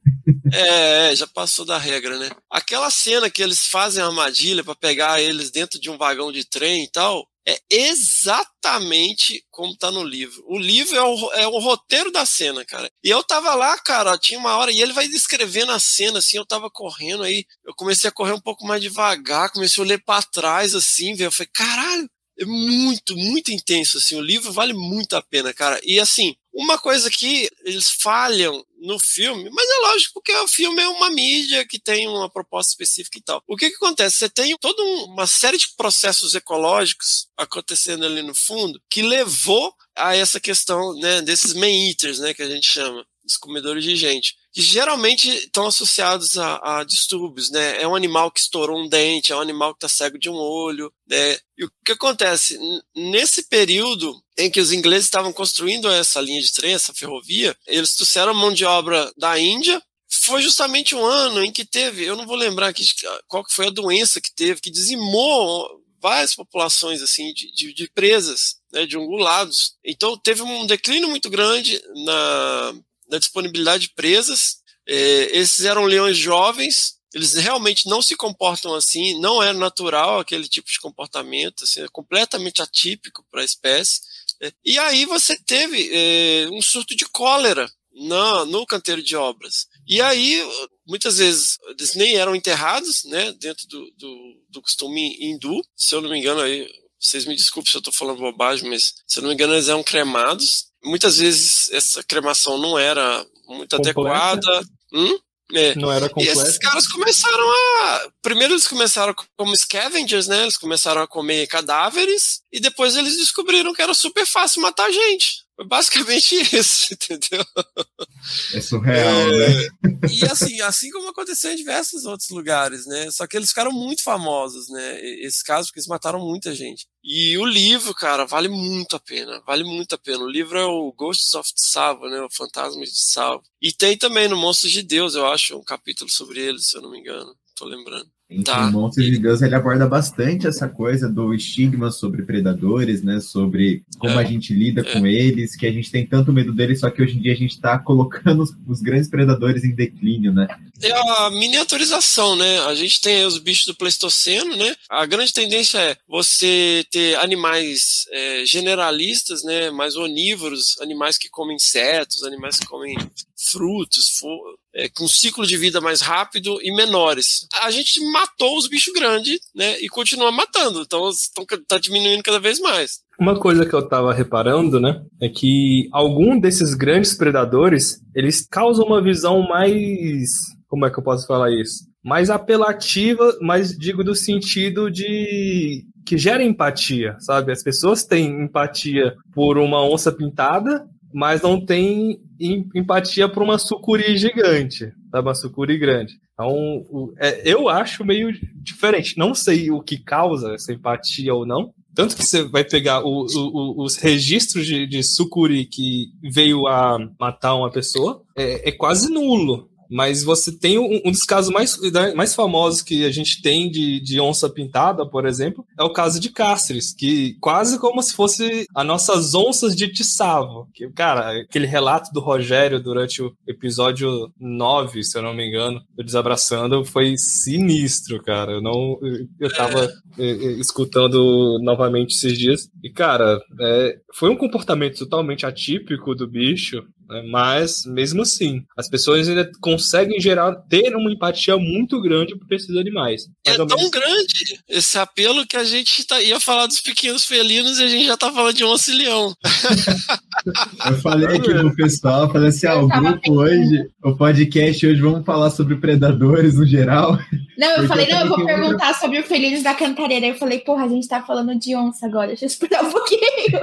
É, é, já passou da regra, né? Aquela cena que eles fazem a armadilha pra pegar eles dentro de um vagão de trem e tal, é exatamente como tá no livro. O livro é o, é o roteiro da cena, cara. E eu tava lá, cara, tinha uma hora, e ele vai descrevendo a cena, assim, eu tava correndo aí, eu comecei a correr um pouco mais devagar, comecei a olhar pra trás, assim, velho, eu falei, caralho, É muito, muito intenso, assim. O livro vale muito a pena, cara. E assim, uma coisa que eles falham no filme, mas é lógico porque o filme é uma mídia que tem uma proposta específica e tal. O que que acontece? Você tem toda um- uma série de processos ecológicos acontecendo ali no fundo que levou a essa questão, né, desses man eaters, né, que a gente chama, os comedores de gente, que geralmente estão associados a, a distúrbios, né? É um animal que estourou um dente, é um animal que está cego de um olho, né? E o que acontece? Nesse período em que os ingleses estavam construindo essa linha de trem, essa ferrovia, eles trouxeram mão de obra da Índia. Foi justamente um ano em que teve, eu não vou lembrar aqui de qual que foi a doença que teve, que dizimou várias populações assim de, de, de presas, né, de ungulados. Então teve um declínio muito grande na, na disponibilidade de presas. É, esses eram leões jovens, eles realmente não se comportam assim, não é natural aquele tipo de comportamento, assim, é completamente atípico para a espécie. né. E aí você teve é, um surto de cólera na, no canteiro de obras. E aí, muitas vezes, eles nem eram enterrados, né, dentro do, do, do costume hindu, se eu não me engano, aí, vocês me desculpem se eu estou falando bobagem, mas se eu não me engano, eles eram cremados. Muitas vezes essa cremação não era muito Completa. adequada. Hum? É. Não era E esses caras começaram a. Primeiro eles começaram como scavengers, né? Eles começaram a comer cadáveres e depois eles descobriram que era super fácil matar gente. Basicamente <laughs> isso, entendeu? É surreal, né? E assim, assim como aconteceu em diversos outros lugares, né? Só que eles ficaram muito famosos, né? e- Esses casos, porque eles mataram muita gente. E o livro, cara, vale muito a pena. Vale muito a pena. O livro é o Ghosts of Tsavo, né? O Fantasma de Tsavo. E tem também no Monstros de Deus, eu acho, um capítulo sobre ele, se eu não me engano. Tô lembrando. Em Tá. O Monstros de Deus ele aborda bastante essa coisa do estigma sobre predadores, né? Sobre como É. a gente lida com eles, que a gente tem tanto medo deles, só que hoje em dia a gente tá colocando os, os grandes predadores em declínio, né? É a miniaturização, né? A gente tem os bichos do Pleistoceno, né? A grande tendência é você ter animais é, generalistas, né? Mais onívoros, animais que comem insetos, animais que comem frutos, é, com ciclo de vida mais rápido e menores. A gente matou os bichos grandes, né? E continua matando. Então estão, tá diminuindo cada vez mais. Uma coisa que eu tava reparando, né, é que algum desses grandes predadores, eles causam uma visão mais, como é que eu posso falar isso? Mais apelativa, mas digo do sentido de que gera empatia, sabe? As pessoas têm empatia por uma onça pintada, mas não têm em- empatia por uma sucuri gigante, sabe? Uma sucuri grande. Então, é, eu acho meio diferente. Não sei o que causa essa empatia ou não, tanto que você vai pegar o- o- os registros de, de sucuri que veio a matar uma pessoa, é, é quase nulo. Mas você tem um, um dos casos mais, mais famosos que a gente tem de, de onça pintada, por exemplo, é o caso de Cáceres, que quase como se fosse as nossas onças de Tissavo. Que, cara, aquele relato do Rogério durante o episódio 9, se eu não me engano, do Desabraçando, foi sinistro, cara. Eu não. Eu tava eh, eh, escutando novamente esses dias. E, cara, é, foi um comportamento totalmente atípico do bicho, né, mas mesmo assim, as pessoas ainda conseguem gerar, ter uma empatia muito grande por esses animais. É tão menos- grande esse apelo que a gente tá- ia falar dos pequenos felinos e a gente já tá falando de onça e leão. Eu falei aqui pro pessoal, falei assim, ah, o grupo hoje, o podcast hoje, vamos falar sobre predadores no geral. Não, eu falei, não, eu vou outra- perguntar sobre o Felinos da Cantareira. Eu falei, porra, a gente tá falando de onça agora, deixa eu esperar um pouquinho. <laughs>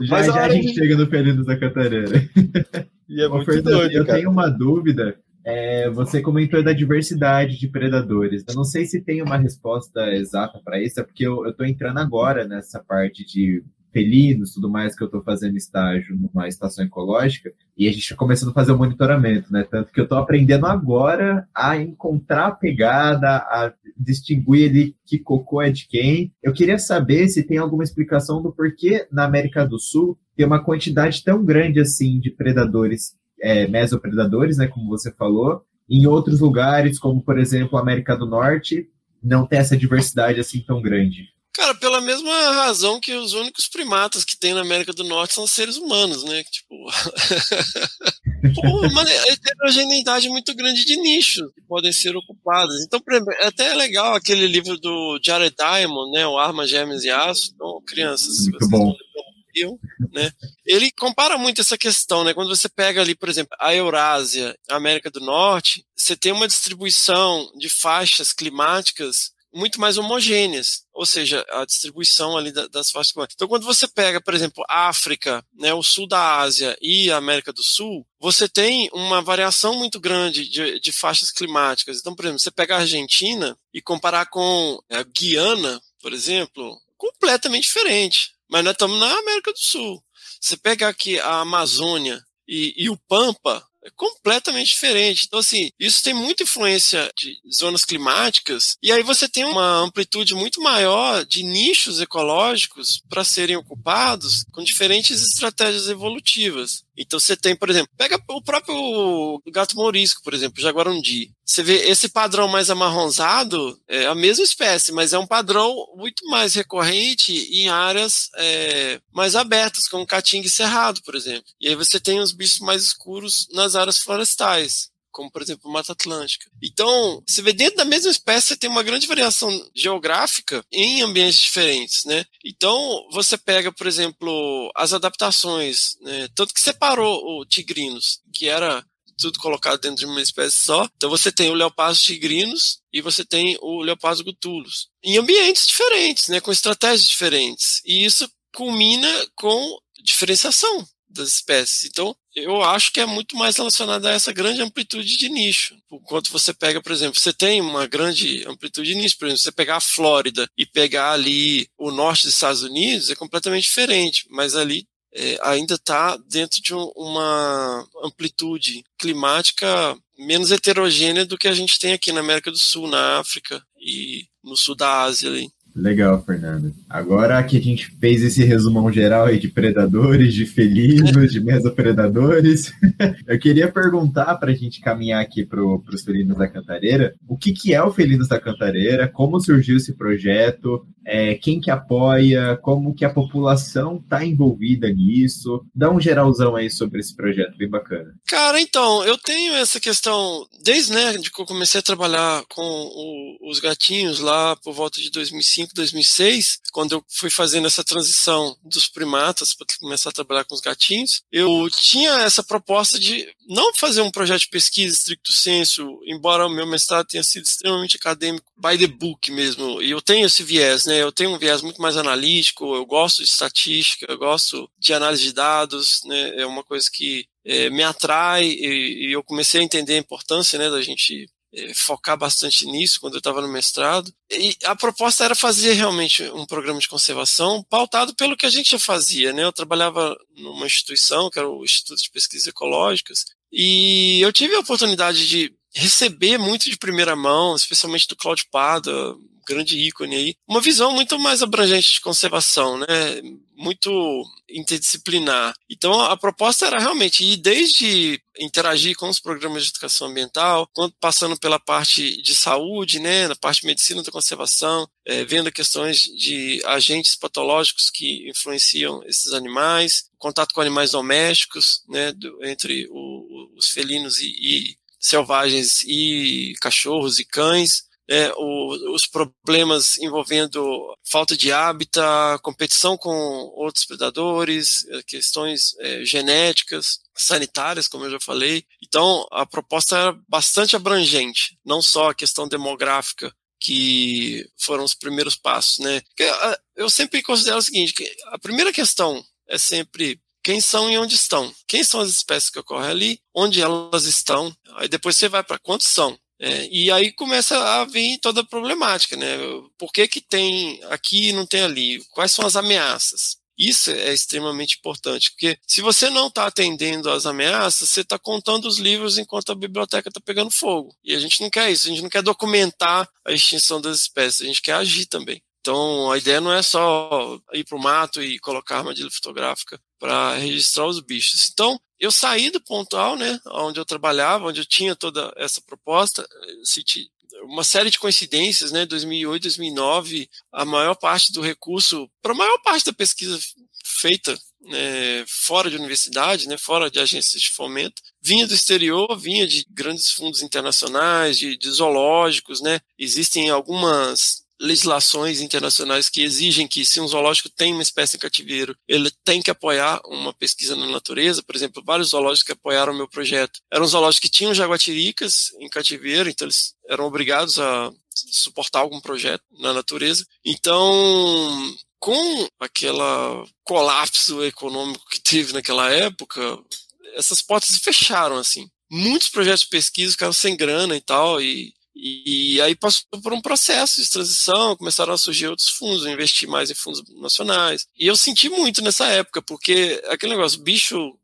Já, Mas já a gente de- chega no Felinos da Cantareira. <laughs> E é muito Fernando, doido, eu cara. tenho uma dúvida. É, você comentou da diversidade de predadores. Eu não sei se tem uma resposta exata para isso, é porque eu, tô entrando agora nessa parte de felinos e tudo mais, que eu tô fazendo estágio numa estação ecológica, e a gente tá começando a fazer o monitoramento, né? Tanto que eu tô aprendendo agora a encontrar a pegada, a distinguir ali que cocô é de quem. Eu queria saber se tem alguma explicação do porquê na América do Sul tem uma quantidade tão grande assim de predadores é, mesopredadores, né, como você falou. Em outros lugares, como por exemplo a América do Norte, não tem essa diversidade assim tão grande. Cara, pela mesma razão que os únicos primatas que tem na América do Norte são seres humanos, né? Tipo. <laughs> Pô, uma heterogeneidade muito grande de nichos que podem ser ocupados. Então, é até legal aquele livro do Jared Diamond, né? O Armas, Gêmeas e Aço. Então, crianças, se Muito vocês bom. Né? Ele compara muito essa questão, né? Quando você pega ali, por exemplo, a Eurásia, a América do Norte, você tem uma distribuição de faixas climáticas muito mais homogêneas, ou seja, a distribuição ali da- das faixas climáticas. Então, quando você pega, por exemplo, a África, né, o sul da Ásia e a América do Sul, você tem uma variação muito grande de, de faixas climáticas. Então, por exemplo, você pega a Argentina e comparar com a Guiana, por exemplo, completamente diferente. Mas nós estamos na América do Sul. Você pega aqui a Amazônia e, e o Pampa, é completamente diferente. Então, assim, isso tem muita influência de zonas climáticas, e aí você tem uma amplitude muito maior de nichos ecológicos para serem ocupados com diferentes estratégias evolutivas. Então você tem, por exemplo, pega o próprio gato morisco, por exemplo, jaguarundi. Você vê esse padrão mais amarronzado, é a mesma espécie, mas é um padrão muito mais recorrente em áreas é, mais abertas, como caatinga e cerrado, por exemplo. E aí você tem os bichos mais escuros nas áreas florestais como por exemplo Mata Atlântica. Então, você vê dentro da mesma espécie você tem uma grande variação geográfica em ambientes diferentes, né? Então, você pega, por exemplo, as adaptações, né? Tanto que separou o tigrinos, que era tudo colocado dentro de uma espécie só. Então você tem o leopardo tigrinos e você tem o leopardo gutulus. Em ambientes diferentes, né, com estratégias diferentes. E isso culmina com diferenciação das espécies. Então, eu acho que é muito mais relacionado a essa grande amplitude de nicho. Enquanto você pega, por exemplo, você tem uma grande amplitude de nicho, por exemplo, você pegar a Flórida e pegar ali o norte dos Estados Unidos, é completamente diferente, mas ali é, ainda está dentro de um, uma amplitude climática menos heterogênea do que a gente tem aqui na América do Sul, na África e no sul da Ásia ali. Legal, Fernando. Agora que a gente fez esse resumão geral aí de predadores, de felinos, de mesopredadores, <laughs> eu queria perguntar para a gente caminhar aqui para os felinos da Cantareira, o que, que é o Felinos da Cantareira, como surgiu esse projeto, é, quem que apoia, como que a população está envolvida nisso. Dá um geralzão aí sobre esse projeto, bem bacana. Cara, então, eu tenho essa questão, desde né, de que eu comecei a trabalhar com o, os gatinhos lá por volta de 2005, 2006, quando eu fui fazendo essa transição dos primatas para começar a trabalhar com os gatinhos, eu tinha essa proposta de não fazer um projeto de pesquisa stricto sensu, embora o meu mestrado tenha sido extremamente acadêmico, by the book mesmo, e eu tenho esse viés, né? Eu tenho um viés muito mais analítico, eu gosto de estatística, eu gosto de análise de dados, né? É uma coisa que é, me atrai e, e, eu comecei a entender a importância, né, da gente é, focar bastante nisso quando eu estava no mestrado. E a proposta era fazer realmente um programa de conservação pautado pelo que a gente já fazia, né? Eu trabalhava numa instituição, que era o Instituto de Pesquisas Ecológicas, e eu tive a oportunidade de receber muito de primeira mão, especialmente do Claudio Pada, grande ícone aí, uma visão muito mais abrangente de conservação, né? Muito interdisciplinar. Então a proposta era realmente ir desde interagir com os programas de educação ambiental, passando pela parte de saúde, né, na parte de medicina da conservação, é, vendo questões de agentes patológicos que influenciam esses animais, contato com animais domésticos, né, do, entre o, os felinos e, e selvagens e cachorros e cães, é, o, os problemas envolvendo falta de hábitat, competição com outros predadores, questões é, genéticas, sanitárias, como eu já falei. Então, a proposta era bastante abrangente, não só a questão demográfica, que foram os primeiros passos, né? Eu sempre considero o seguinte, a primeira questão é sempre quem são e onde estão. Quem são as espécies que ocorrem ali, onde elas estão, aí depois você vai para quantos são. É, e aí começa a vir toda a problemática, né? Por que, que tem aqui e não tem ali? Quais são as ameaças? Isso é extremamente importante, porque se você não está atendendo às ameaças, você está contando os livros enquanto a biblioteca está pegando fogo. E a gente não quer isso, a gente não quer documentar a extinção das espécies, a gente quer agir também. Então, a ideia não é só ir para o mato e colocar armadilha fotográfica para registrar os bichos. Então, eu saí do pontual, né, onde eu trabalhava, onde eu tinha toda essa proposta, uma série de coincidências, né? 2008, 2009, a maior parte do recurso, para a maior parte da pesquisa feita né, fora de universidade, né, fora de agências de fomento, vinha do exterior, vinha de grandes fundos internacionais, de, de zoológicos, né. Existem algumas legislações internacionais que exigem que se um zoológico tem uma espécie em cativeiro, ele tem que apoiar uma pesquisa na natureza. Por exemplo, vários zoológicos que apoiaram o meu projeto eram zoológicos que tinham jaguatiricas em cativeiro, então eles eram obrigados a suportar algum projeto na natureza. Então, com aquela colapso econômico que teve naquela época, essas portas se fecharam assim. Muitos projetos de pesquisa ficaram sem grana e tal, e, e, e aí passou por um processo de transição, começaram a surgir outros fundos, eu investi mais em fundos nacionais. E eu senti muito nessa época, porque aquele negócio, bicho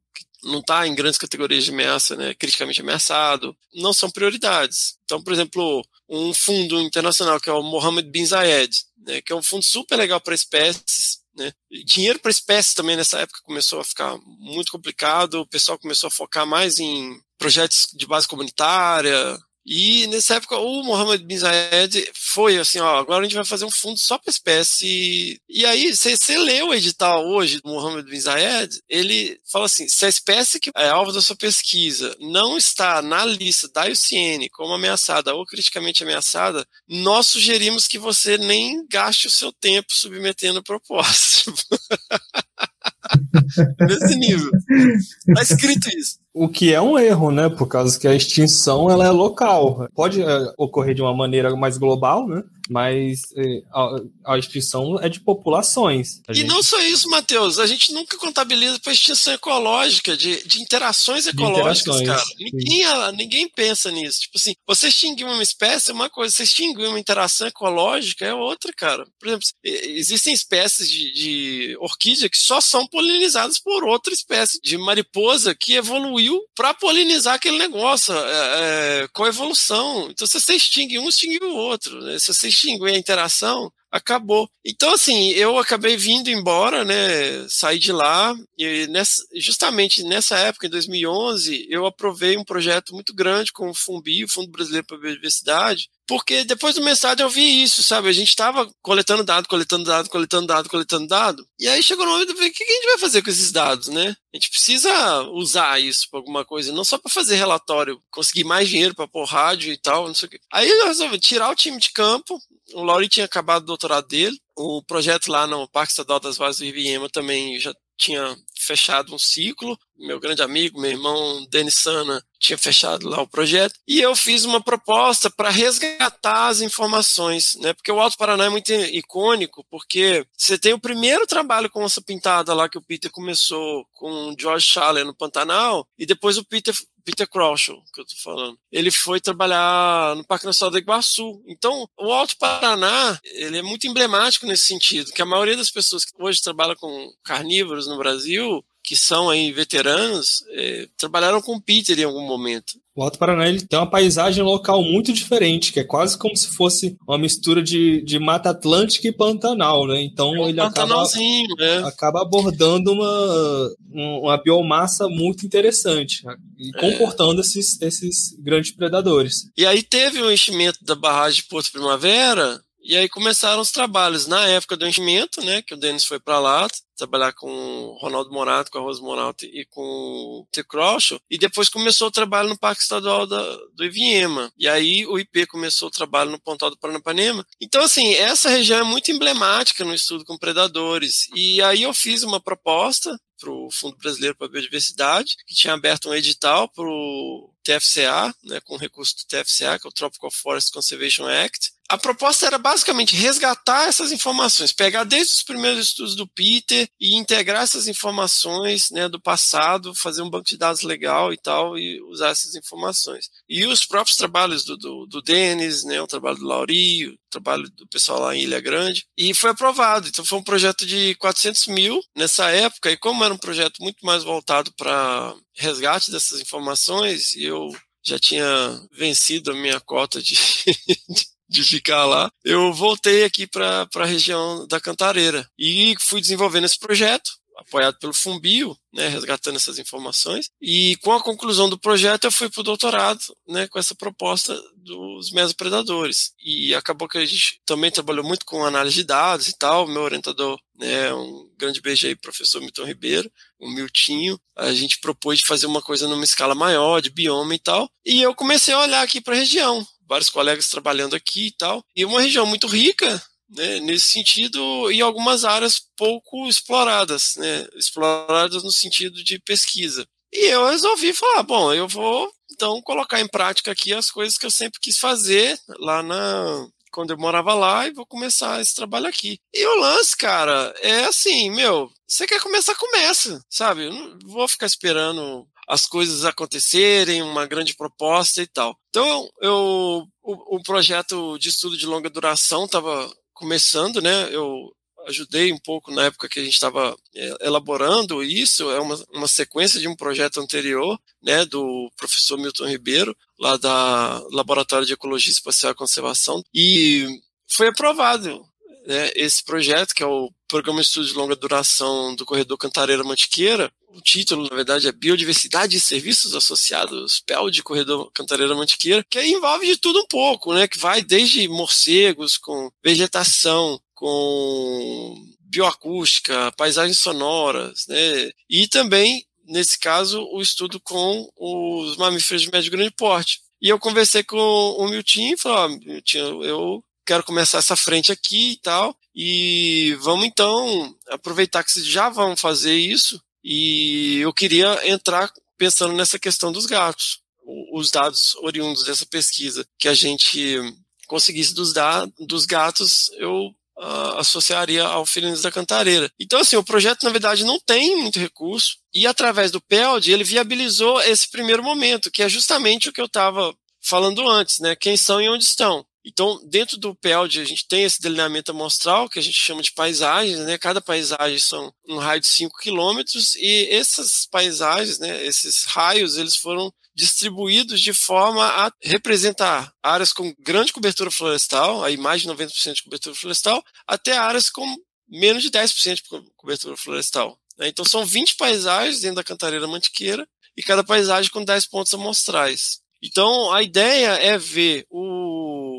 não está em grandes categorias de ameaça, né, criticamente ameaçado, não são prioridades. Então, por exemplo, um fundo internacional que é o Mohammed bin Zayed, né, que é um fundo super legal para espécies, né? Dinheiro para espécies também nessa época começou a ficar muito complicado, o pessoal começou a focar mais em projetos de base comunitária, e nessa época o Mohammed bin Zayed foi assim, ó, agora a gente vai fazer um fundo só para espécie. E aí, você lê o edital hoje do Mohammed bin Zayed, ele fala assim, se a espécie que é alvo da sua pesquisa não está na lista da IUCN como ameaçada ou criticamente ameaçada, nós sugerimos que você nem gaste o seu tempo submetendo propostas. <laughs> Nesse nível. Tá escrito isso. O que é um erro, né? Por causa que a extinção ela é local. Pode é, ocorrer de uma maneira mais global, né? Mas é, a, a, extinção é de populações. E gente... não só isso, Matheus. A gente nunca contabiliza para extinção ecológica, de, de interações ecológicas, De interações, cara. Ninguém, ninguém pensa nisso. Tipo assim, você extinguir uma espécie é uma coisa, você extinguir uma interação ecológica é outra, cara. Por exemplo, existem espécies de, de orquídea que só são polinizadas por outra espécie de mariposa que evoluiu para polinizar aquele negócio, é, é, com evolução. Então, se você extingue um, extingue o outro. Né? Se você extinguir a interação, acabou. Então, assim, eu acabei vindo embora, né? Saí de lá e nessa, justamente nessa época, em 2011, eu aprovei um projeto muito grande com o FUNBI, o Fundo Brasileiro para a Biodiversidade, porque depois do mestrado eu vi isso, sabe? A gente estava coletando dado, coletando dado, coletando dado, coletando dado, e aí chegou no momento de ver o que a gente vai fazer com esses dados, né? A gente precisa usar isso para alguma coisa, não só para fazer relatório, conseguir mais dinheiro para pôr rádio e tal, não sei o quê. Aí eu resolvi tirar o time de campo, o Lauri tinha acabado o doutorado dele, o projeto lá no Parque Estadual das Vozes do Riviema também já tinha fechado um ciclo. Meu grande amigo, meu irmão Denis Sana, tinha fechado lá o projeto. E eu fiz uma proposta para resgatar as informações, né? Porque o Alto Paraná é muito icônico, porque você tem o primeiro trabalho com onça pintada lá que o Peter começou com o George Schaller no Pantanal, e depois o Peter Peter Crouchel, que eu tô falando. Ele foi trabalhar no Parque Nacional do Iguaçu. Então, o Alto Paraná, ele é muito emblemático nesse sentido, que a maioria das pessoas que hoje trabalham com carnívoros no Brasil, que são aí veteranos, é, trabalharam com o Peter em algum momento. O Alto Paraná ele tem uma paisagem local muito diferente, que é quase como se fosse uma mistura de, de Mata Atlântica e Pantanal, né? Então É um ele acaba, né? acaba abordando uma, um- uma biomassa muito interessante né? e É. comportando esses, esses grandes predadores. E aí teve o enchimento da barragem de Porto Primavera, e aí começaram os trabalhos na época do enchimento, né, que o Denis foi para lá trabalhar com o Ronaldo Morato, com a Rose Morato e com o T. E depois começou o trabalho no Parque Estadual da, do Ivinhema. E aí o IP começou o trabalho no Pontal do Paranapanema. Então, assim, essa região é muito emblemática no estudo com predadores. E aí eu fiz uma proposta para o Fundo Brasileiro para a Biodiversidade, que tinha aberto um edital para o TFCA, né, com recurso do TFCA, que é o Tropical Forest Conservation Act. A proposta era basicamente resgatar essas informações, pegar desde os primeiros estudos do Peter e integrar essas informações né, do passado, fazer um banco de dados legal e tal, e usar essas informações. E os próprios trabalhos do, do, do Denis, né, o trabalho do Lauri, o trabalho do pessoal lá em Ilha Grande, e foi aprovado. Então foi um projeto de 400 mil nessa época, e como era um projeto muito mais voltado para resgate dessas informações, eu já tinha vencido a minha cota de, <laughs> de ficar lá, eu voltei aqui para a região da Cantareira e fui desenvolvendo esse projeto. apoiado pelo Fumbio, né, resgatando essas informações. E com a conclusão do projeto, eu fui para o doutorado, né, com essa proposta dos mesopredadores. E acabou que a gente também trabalhou muito com análise de dados e tal. Meu orientador, né, um grande beijo aí, professor Milton Ribeiro, o Miltinho. A gente propôs de fazer uma coisa numa escala maior, de bioma e tal. E eu comecei a olhar aqui para a região. Vários colegas trabalhando aqui e tal. E uma região muito rica, né, nesse sentido, e algumas áreas pouco exploradas, né, exploradas no sentido de pesquisa. E eu resolvi falar, bom, eu vou então colocar em prática aqui as coisas que eu sempre quis fazer lá na quando eu morava lá e vou começar esse trabalho aqui. E o lance, cara, é assim, meu, você quer começar, começa, sabe? Eu não vou ficar esperando as coisas acontecerem, uma grande proposta e tal. Então, eu o, o projeto de estudo de longa duração estava começando, né? Eu ajudei um pouco na época que a gente estava elaborando isso, é uma, uma sequência de um projeto anterior, né, do professor Milton Ribeiro, lá da Laboratório de Ecologia Espacial e Conservação, e foi aprovado né, esse projeto, que é o Programa de Estudo de Longa Duração do Corredor Cantareira Mantiqueira, o título, na verdade, é Biodiversidade e Serviços Associados, PEL de Corredor Cantareira Mantiqueira, que envolve de tudo um pouco, né? Que vai desde morcegos, com vegetação, com bioacústica, paisagens sonoras, né? E também, nesse caso, o estudo com os mamíferos de médio e grande porte. E eu conversei com o Milton e falei, ó, Milton, eu quero começar essa frente aqui e tal, e vamos então aproveitar que vocês já vão fazer isso, e eu queria entrar pensando nessa questão dos gatos, os dados oriundos dessa pesquisa que a gente conseguisse dos, dos gatos, eu uh, associaria ao Felinos da Cantareira. Então, assim, o projeto, na verdade, não tem muito recurso, e através do PELD, ele viabilizou esse primeiro momento, que é justamente o que eu estava falando antes, né? Quem são e onde estão. Então, dentro do PELD, a gente tem esse delineamento amostral, que a gente chama de paisagens, né? Cada paisagem são um raio de 5 quilômetros, e essas paisagens, né, esses raios, eles foram distribuídos de forma a representar áreas com grande cobertura florestal, aí mais de 90% de cobertura florestal, até áreas com menos de 10% de cobertura florestal. Né? Então, são 20 paisagens dentro da Cantareira Mantiqueira, e cada paisagem com 10 pontos amostrais. Então, a ideia é ver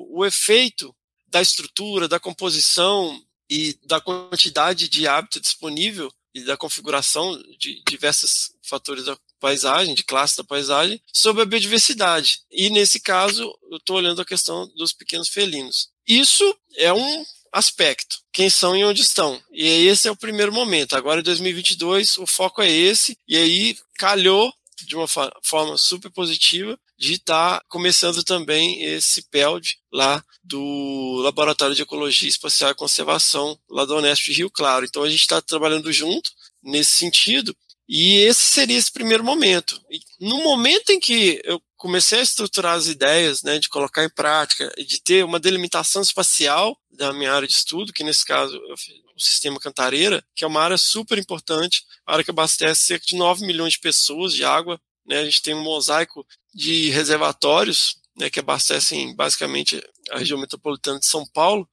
o, efeito da estrutura, da composição e da quantidade de hábitat disponível e da configuração de diversos fatores da paisagem, de classe da paisagem, sobre a biodiversidade. E, nesse caso, eu estou olhando a questão dos pequenos felinos. Isso é um aspecto, quem são e onde estão. E esse é o primeiro momento. Agora, em 2022, o foco é esse, e aí calhou de uma forma super positiva de estar tá começando também esse PELD lá do Laboratório de Ecologia Espacial e Conservação, lá do Unesp de Rio Claro. Então a gente está trabalhando junto nesse sentido, e esse seria esse primeiro momento. E no momento em que eu comecei a estruturar as ideias, né, de colocar em prática e de ter uma delimitação espacial da minha área de estudo, que nesse caso o sistema Cantareira, que é uma área super importante, a área que abastece cerca de 9 milhões de pessoas de água. Né, a gente tem um mosaico de reservatórios né, que abastecem basicamente a região metropolitana de São Paulo.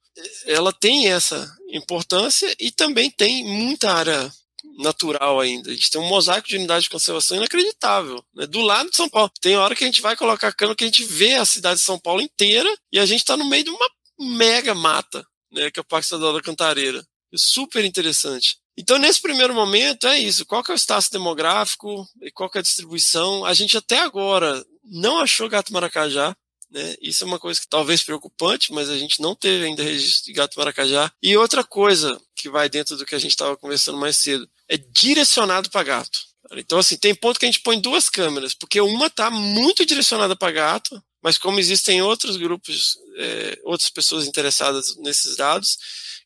Ela tem essa importância e também tem muita área natural ainda. A gente tem um mosaico de unidade de conservação inacreditável. Né? Do lado de São Paulo. Tem hora que a gente vai colocar cano que a gente vê a cidade de São Paulo inteira e a gente está no meio de uma mega mata, né? que é o Parque Estadual da Cantareira. É super interessante. Então, nesse primeiro momento, é isso. Qual que é o status demográfico e qual que é a distribuição? A gente até agora não achou gato maracajá. Né? Isso é uma coisa que talvez preocupante, mas a gente não teve ainda registro de gato maracajá. E outra coisa que vai dentro do que a gente estava conversando mais cedo, é direcionado para gato. Então, assim, tem ponto que a gente põe duas câmeras, porque uma está muito direcionada para gato, mas como existem outros grupos, é, outras pessoas interessadas nesses dados,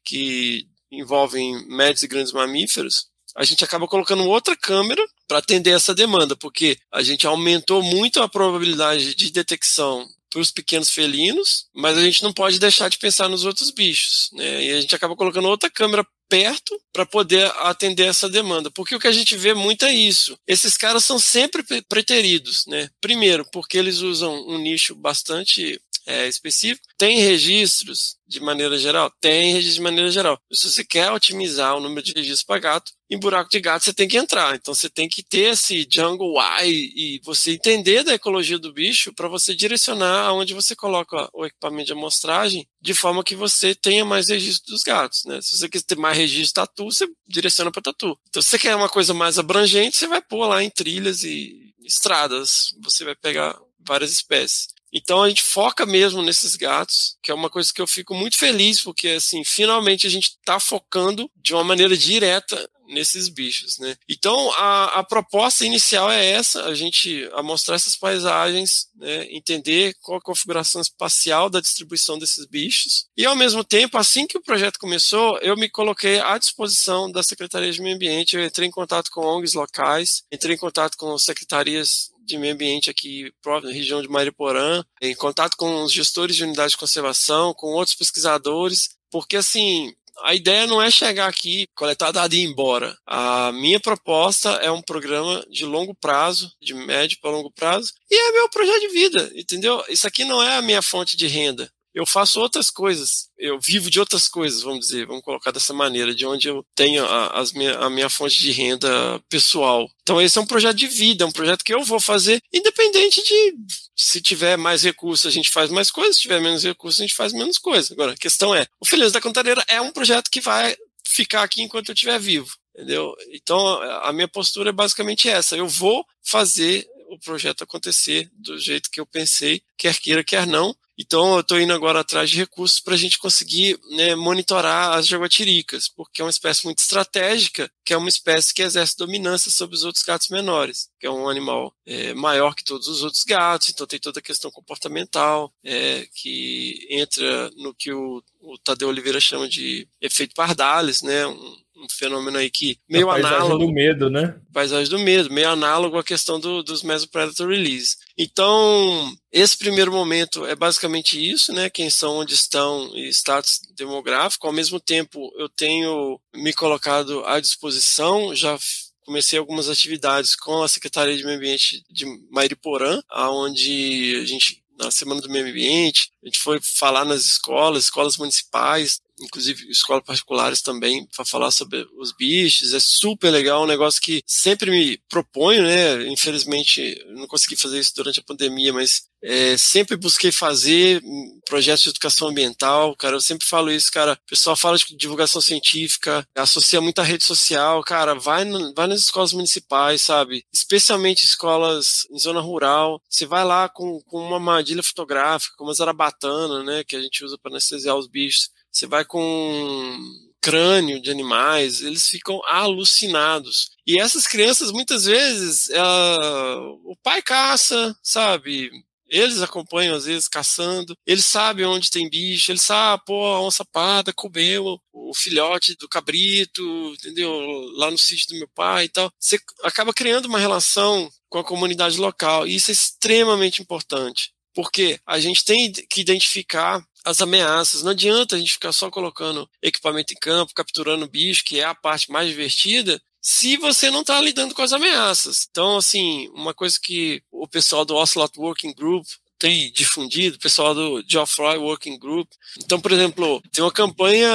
que envolvem médios e grandes mamíferos, a gente acaba colocando outra câmera para atender essa demanda, porque a gente aumentou muito a probabilidade de detecção para os pequenos felinos, mas a gente não pode deixar de pensar nos outros bichos, né? E a gente acaba colocando outra câmera perto para poder atender essa demanda. Porque o que a gente vê muito é isso. Esses caras são sempre preteridos, né? Primeiro, porque eles usam um nicho bastante é, específico. Tem registros de maneira geral? Tem registro de maneira geral. Se você quer otimizar o número de registros para gato, em buraco de gato você tem que entrar. Então você tem que ter esse jungle eye e você entender da ecologia do bicho para você direcionar aonde você coloca o equipamento de amostragem de forma que você tenha mais registro dos gatos. Né? Se você quiser ter mais registro tatu, você direciona para tatu. Então se você quer uma coisa mais abrangente, você vai pôr lá em trilhas e estradas. Você vai pegar várias espécies. Então a gente foca mesmo nesses gatos, que é uma coisa que eu fico muito feliz, porque assim, finalmente a gente está focando de uma maneira direta nesses bichos, né? Então a, a proposta inicial é essa, a gente a mostrar essas paisagens, né, entender qual a configuração espacial da distribuição desses bichos. E ao mesmo tempo, assim que o projeto começou, eu me coloquei à disposição da Secretaria de Meio Ambiente, eu entrei em contato com ONGs locais, entrei em contato com secretarias de meio ambiente aqui próprio na região de Mariporã, em contato com os gestores de unidade de conservação, com outros pesquisadores, porque assim, a ideia não é chegar aqui, coletar dado e ir embora. A minha proposta é um programa de longo prazo, de médio para longo prazo, e é meu projeto de vida, entendeu? Isso aqui não é a minha fonte de renda. Eu faço outras coisas, eu vivo de outras coisas, vamos dizer, vamos colocar dessa maneira, de onde eu tenho a, as minha, a minha fonte de renda pessoal. Então esse é um projeto de vida, é um projeto que eu vou fazer, independente de se tiver mais recursos, a gente faz mais coisas, se tiver menos recursos, a gente faz menos coisas. Agora, a questão é, o Filhos da Contadeira é um projeto que vai ficar aqui enquanto eu estiver vivo, entendeu? Então, a minha postura é basicamente essa, eu vou fazer o projeto acontecer do jeito que eu pensei, quer queira, quer não, então, eu estou indo agora atrás de recursos para a gente conseguir né, monitorar as jaguatiricas, porque é uma espécie muito estratégica, que é uma espécie que exerce dominância sobre os outros gatos menores, que é um animal é, maior que todos os outros gatos, então tem toda a questão comportamental, é, que entra no que o, o Tadeu Oliveira chama de efeito Pardalis, né, um, um fenômeno aí que meio a paisagem análogo do medo, né? paisagem do medo, meio análogo à questão do, dos Mesopredator Release. Então, esse primeiro momento é basicamente isso, né? Quem são, onde estão e status demográfico. Ao mesmo tempo, eu tenho me colocado à disposição, já comecei algumas atividades com a Secretaria de Meio Ambiente de Mairiporã, onde a gente na Semana do Meio Ambiente, a gente foi falar nas escolas, escolas municipais, inclusive escolas particulares também, para falar sobre os bichos. É super legal, um negócio que sempre me proponho, né? Infelizmente, não consegui fazer isso durante a pandemia, mas é, sempre busquei fazer projetos de educação ambiental, cara. Eu sempre falo isso, cara. O pessoal fala de divulgação científica, associa muita rede social, cara. Vai, no, vai nas escolas municipais, sabe? Especialmente escolas em zona rural. Você vai lá com, com uma armadilha fotográfica, com uma zarabatana, né? Que a gente usa para anestesiar os bichos. Você vai com crânio de animais, eles ficam alucinados. E essas crianças, muitas vezes, ela, o pai caça, sabe? Eles acompanham, às vezes, caçando. Eles sabem onde tem bicho. Eles sabem, pô, a onça parda comeu o filhote do cabrito, entendeu? Lá no sítio do meu pai e tal. Você acaba criando uma relação com a comunidade local. E isso é extremamente importante. Porque a gente tem que identificar as ameaças. Não adianta a gente ficar só colocando equipamento em campo, capturando bicho, que é a parte mais divertida, se você não está lidando com as ameaças. Então, assim, uma coisa que o pessoal do Ocelot Working Group tem difundido, pessoal do Geoffroy Working Group. Então, por exemplo, tem uma campanha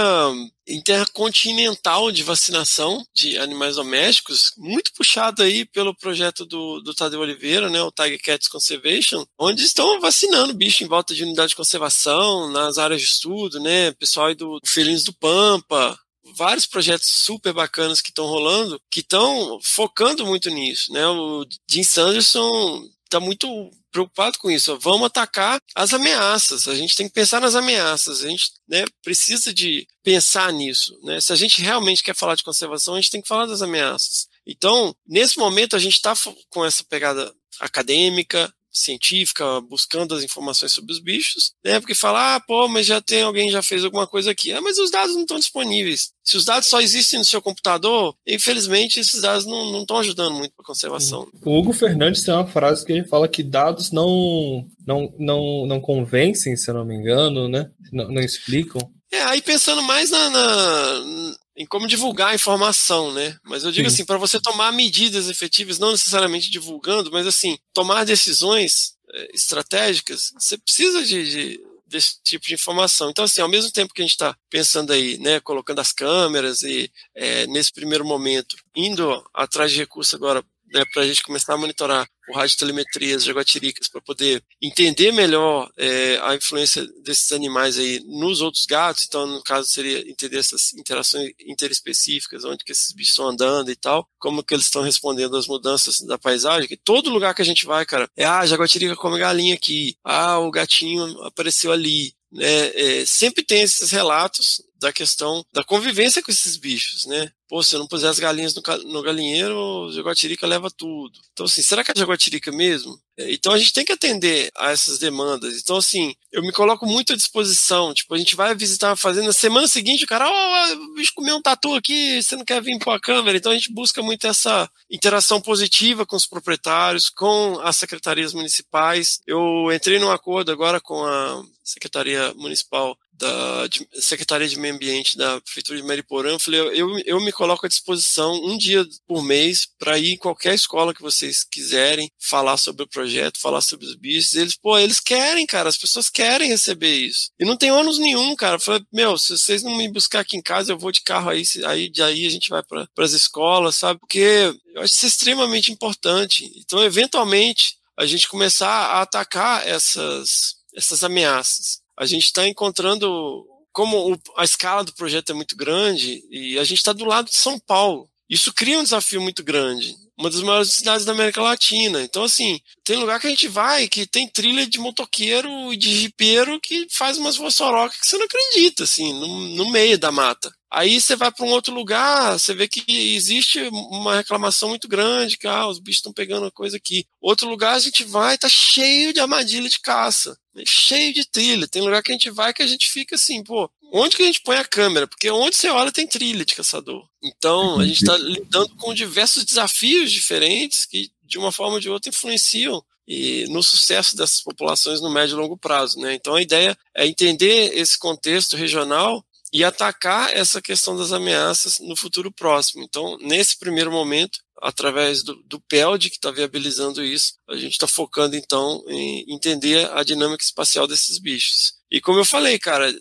intercontinental de vacinação de animais domésticos, muito puxada aí pelo projeto do, do Tadeu Oliveira, né, o Tiger Cats Conservation, onde estão vacinando bicho em volta de unidade de conservação, nas áreas de estudo, né, pessoal aí do Felinos do Pampa, vários projetos super bacanas que estão rolando, que estão focando muito nisso, né? O Jim Sanderson está muito preocupado com isso. Vamos atacar as ameaças. A gente tem que pensar nas ameaças. A gente né, precisa de pensar nisso. Né? Se a gente realmente quer falar de conservação, a gente tem que falar das ameaças. Então, nesse momento, a gente está com essa pegada acadêmica, científica, buscando as informações sobre os bichos, né? Porque fala, ah, pô, mas já tem alguém já fez alguma coisa aqui. Ah, mas os dados não estão disponíveis. Se os dados só existem no seu computador, infelizmente esses dados não estão ajudando muito para a conservação. O Hugo Fernandes tem uma frase que ele fala que dados não, não, não, não convencem, se eu não me engano, né? Não, não explicam. É, aí pensando mais na, na, em como divulgar a informação, né? Mas eu digo Sim. assim, para você tomar medidas efetivas, não necessariamente divulgando, mas assim, tomar decisões, eh, estratégicas, você precisa de, de- desse tipo de informação. Então, assim, ao mesmo tempo que a gente está pensando aí, né, colocando as câmeras e eh, nesse primeiro momento indo atrás de recursos agora né, para a gente começar a monitorar o radiotelemetria, as jaguatiricas, para poder entender melhor eh, a influência desses animais aí nos outros gatos. Então, no caso, seria entender essas interações interespecíficas, onde que esses bichos estão andando e tal, como que eles estão respondendo às mudanças da paisagem. Que todo lugar que a gente vai, cara, é ah, a jaguatirica come galinha aqui, ah, o gatinho apareceu ali. Né, é, sempre tem esses relatos da questão da convivência com esses bichos, né? Pô, se eu não puser as galinhas no, no galinheiro, a jaguatirica leva tudo. Então, assim, será que é a jaguatirica mesmo? É, Então, a gente tem que atender a essas demandas. Então, assim, eu me coloco muito à disposição. Tipo, a gente vai visitar uma fazenda, na semana seguinte, o cara, ó, o bicho comeu um tatu aqui, você não quer vir pôr a câmera? Então, a gente busca muito essa interação positiva com os proprietários, com as secretarias municipais. Eu entrei num acordo agora com a Secretaria Municipal da Secretaria de Meio Ambiente da Prefeitura de Mariporã, falei, eu, eu, me coloco à disposição um dia por mês para ir em qualquer escola que vocês quiserem falar sobre o projeto, falar sobre os bichos. Eles, pô, eles querem, cara, as pessoas querem receber isso. E não tem ônus nenhum, cara. Eu falei, meu, se vocês não me buscar aqui em casa, eu vou de carro aí, aí de aí a gente vai para as escolas, sabe? Porque eu acho isso extremamente importante. Então, eventualmente, a gente começar a atacar essas, essas ameaças. A gente está encontrando como o- a escala do projeto é muito grande e a gente está do lado de São Paulo. Isso cria um desafio muito grande. Uma das maiores cidades da América Latina. Então, assim, tem lugar que a gente vai que tem trilha de motoqueiro e de jipeiro que faz umas voçorocas que você não acredita, assim, no, no meio da mata. Aí você vai para um outro lugar, você vê que existe uma reclamação muito grande, que ah, os bichos estão pegando coisa aqui. Outro lugar a gente vai, tá cheio de armadilha de caça, né? cheio de trilha. Tem lugar que a gente vai que a gente fica assim, pô, onde que a gente põe a câmera? Porque onde você olha tem trilha de caçador. Então a gente está lidando com diversos desafios diferentes que de uma forma ou de outra influenciam e no sucesso dessas populações no médio e longo prazo, né? Então a ideia é entender esse contexto regional e atacar essa questão das ameaças no futuro próximo. Então, nesse primeiro momento, através do, do PELD, que está viabilizando isso, a gente está focando, então, em entender a dinâmica espacial desses bichos. E como eu falei, cara,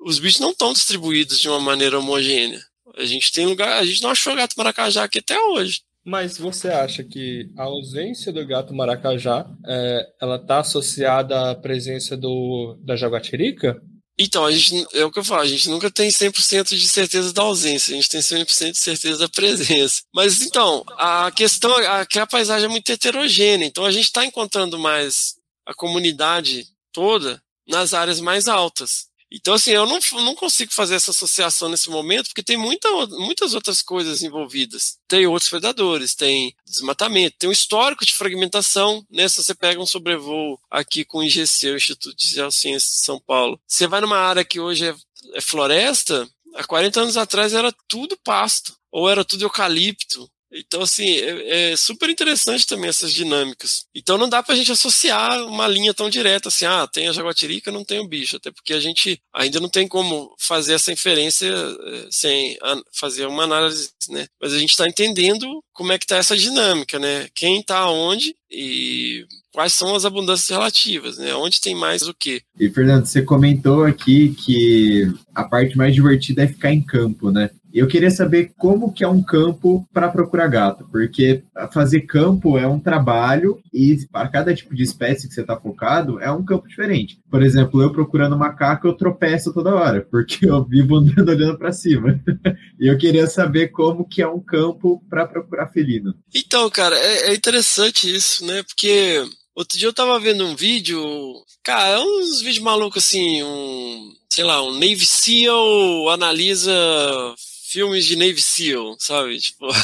os bichos não estão distribuídos de uma maneira homogênea. A gente tem lugar, a gente não achou gato maracajá aqui até hoje. Mas você acha que a ausência do gato maracajá é, ela está associada à presença do, da jaguatirica? Então, a gente, é o que eu falo, a gente nunca tem 100% de certeza da ausência, a gente tem 100% de certeza da presença. Mas então, a questão é que a paisagem é muito heterogênea, então a gente está encontrando mais a comunidade toda nas áreas mais altas. Então, assim, eu não, não consigo fazer essa associação nesse momento, porque tem muita, muitas outras coisas envolvidas. Tem outros predadores, tem desmatamento, tem um histórico de fragmentação. Né? Se você pega um sobrevoo aqui com o IGC, o Instituto de Geociências de São Paulo, você vai numa área que hoje é, é floresta, há 40 anos atrás era tudo pasto, ou era tudo eucalipto, então, assim, é, é, super interessante também essas dinâmicas. Então, não dá pra gente associar uma linha tão direta, assim, ah, tem a jaguatirica, não tem o bicho. Até porque a gente ainda não tem como fazer essa inferência eh, sem a, fazer uma análise, né? Mas a gente está entendendo como é que tá essa dinâmica, né? Quem tá onde e quais são as abundâncias relativas, né? Onde tem mais o quê? E, Fernando, você comentou aqui que a parte mais divertida é ficar em campo, né? Eu queria saber como que é um campo para procurar gato, porque fazer campo é um trabalho e para cada tipo de espécie que você está focado é um campo diferente. Por exemplo, eu procurando macaco, eu tropeço toda hora, porque eu vivo andando olhando para cima. <laughs> e eu queria saber como que é um campo para procurar felino. Então, cara, é, é interessante isso, né? Porque Outro dia eu tava vendo um vídeo, cara, é uns vídeos malucos assim, um, sei lá, um Navy SEAL analisa filmes de Navy SEAL, sabe? Tipo. <laughs>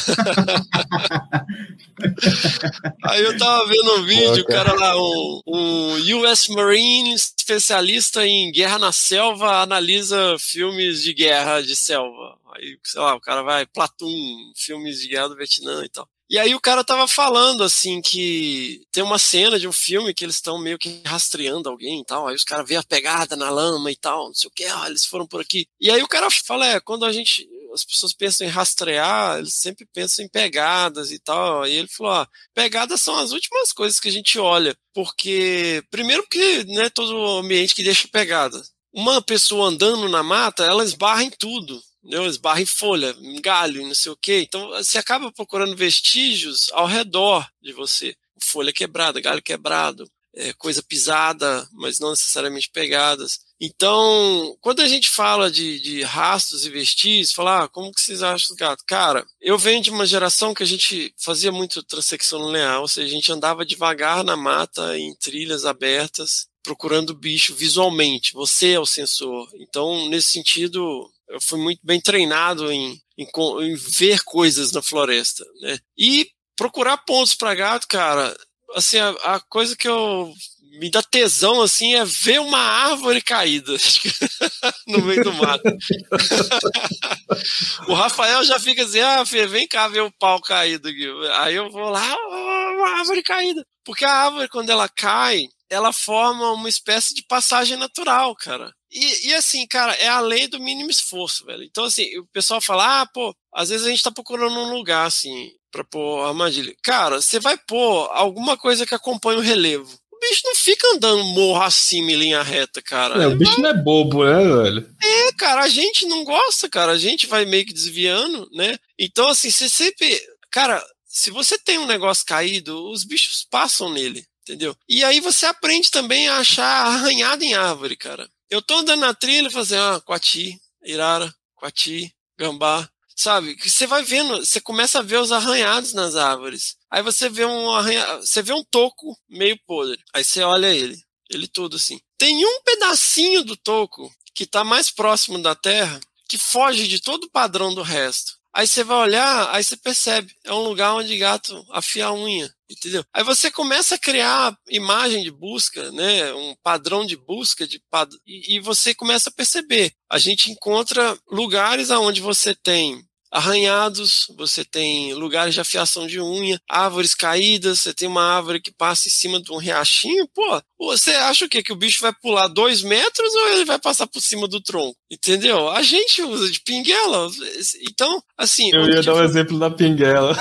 Aí eu tava vendo um vídeo, o cara lá, um, um US Marine especialista em guerra na selva analisa filmes de guerra de selva. Aí, sei lá, o cara vai, Platoon, filmes de guerra do Vietnã e tal. E aí o cara tava falando, assim, que tem uma cena de um filme que eles estão meio que rastreando alguém e tal, aí os caras vê a pegada na lama e tal, não sei o que, ah, eles foram por aqui. E aí o cara fala, é, quando a gente, as pessoas pensam em rastrear, eles sempre pensam em pegadas e tal. E ele falou: ah, pegadas são as últimas coisas que a gente olha. Porque, primeiro, porque não é todo ambiente que deixa pegada. Uma pessoa andando na mata, ela esbarra em tudo. Entendeu? Esbarra em folha, em galho, não sei o quê. Então, você acaba procurando vestígios ao redor de você. Folha quebrada, galho quebrado, é, coisa pisada, mas não necessariamente pegadas. Então, quando a gente fala de, de rastros e vestígios, falar, ah, como que vocês acham do gato? Cara, eu venho de uma geração que a gente fazia muito transecção linear, ou seja, a gente andava devagar na mata, em trilhas abertas, procurando bicho visualmente. Você é o sensor. Então, nesse sentido, eu fui muito bem treinado em, em, em ver coisas na floresta, né? E procurar pontos para gato, cara, assim, a, a coisa que eu me dá tesão assim é ver uma árvore caída <laughs> no meio do mato. <laughs> o Rafael já fica assim: ah, filho, vem cá ver o pau caído aqui. Aí eu vou lá, "Ah, uma árvore caída. Porque a árvore, quando ela cai, ela forma uma espécie de passagem natural, cara. E, e assim, cara, é a lei do mínimo esforço, velho. Então, assim, o pessoal fala, ah, pô, às vezes a gente tá procurando um lugar, assim, pra pôr armadilha. Cara, você vai pôr alguma coisa que acompanhe o relevo. O bicho não fica andando morro acima em linha reta, cara. É, o bicho não é bobo, né, velho? É, cara, a gente não gosta, cara. A gente vai meio que desviando, né? Então, assim, você sempre. Cara, se você tem um negócio caído, os bichos passam nele, entendeu? E aí você aprende também a achar arranhado em árvore, cara. Eu tô andando na trilha e fazendo, ah, coati, irara, coati, gambá. Sabe? Que você vai vendo, você começa a ver os arranhados nas árvores. Aí você vê um arranha, você vê um toco meio podre. Aí você olha ele, ele todo assim. Tem um pedacinho do toco que tá mais próximo da terra que foge de todo o padrão do resto. Aí você vai olhar, aí você percebe, é um lugar onde gato afia a unha, entendeu? Aí você começa a criar imagem de busca, né, um padrão de busca de pad... e, e você começa a perceber. A gente encontra lugares aonde você tem arranhados, você tem lugares de afiação de unha, árvores caídas, você tem uma árvore que passa em cima de um riachinho, pô, você acha o quê? Que o bicho vai pular dois metros ou ele vai passar por cima do tronco? Entendeu? A gente usa de pinguela. Então, assim. Eu ia dar um foi- exemplo da pinguela.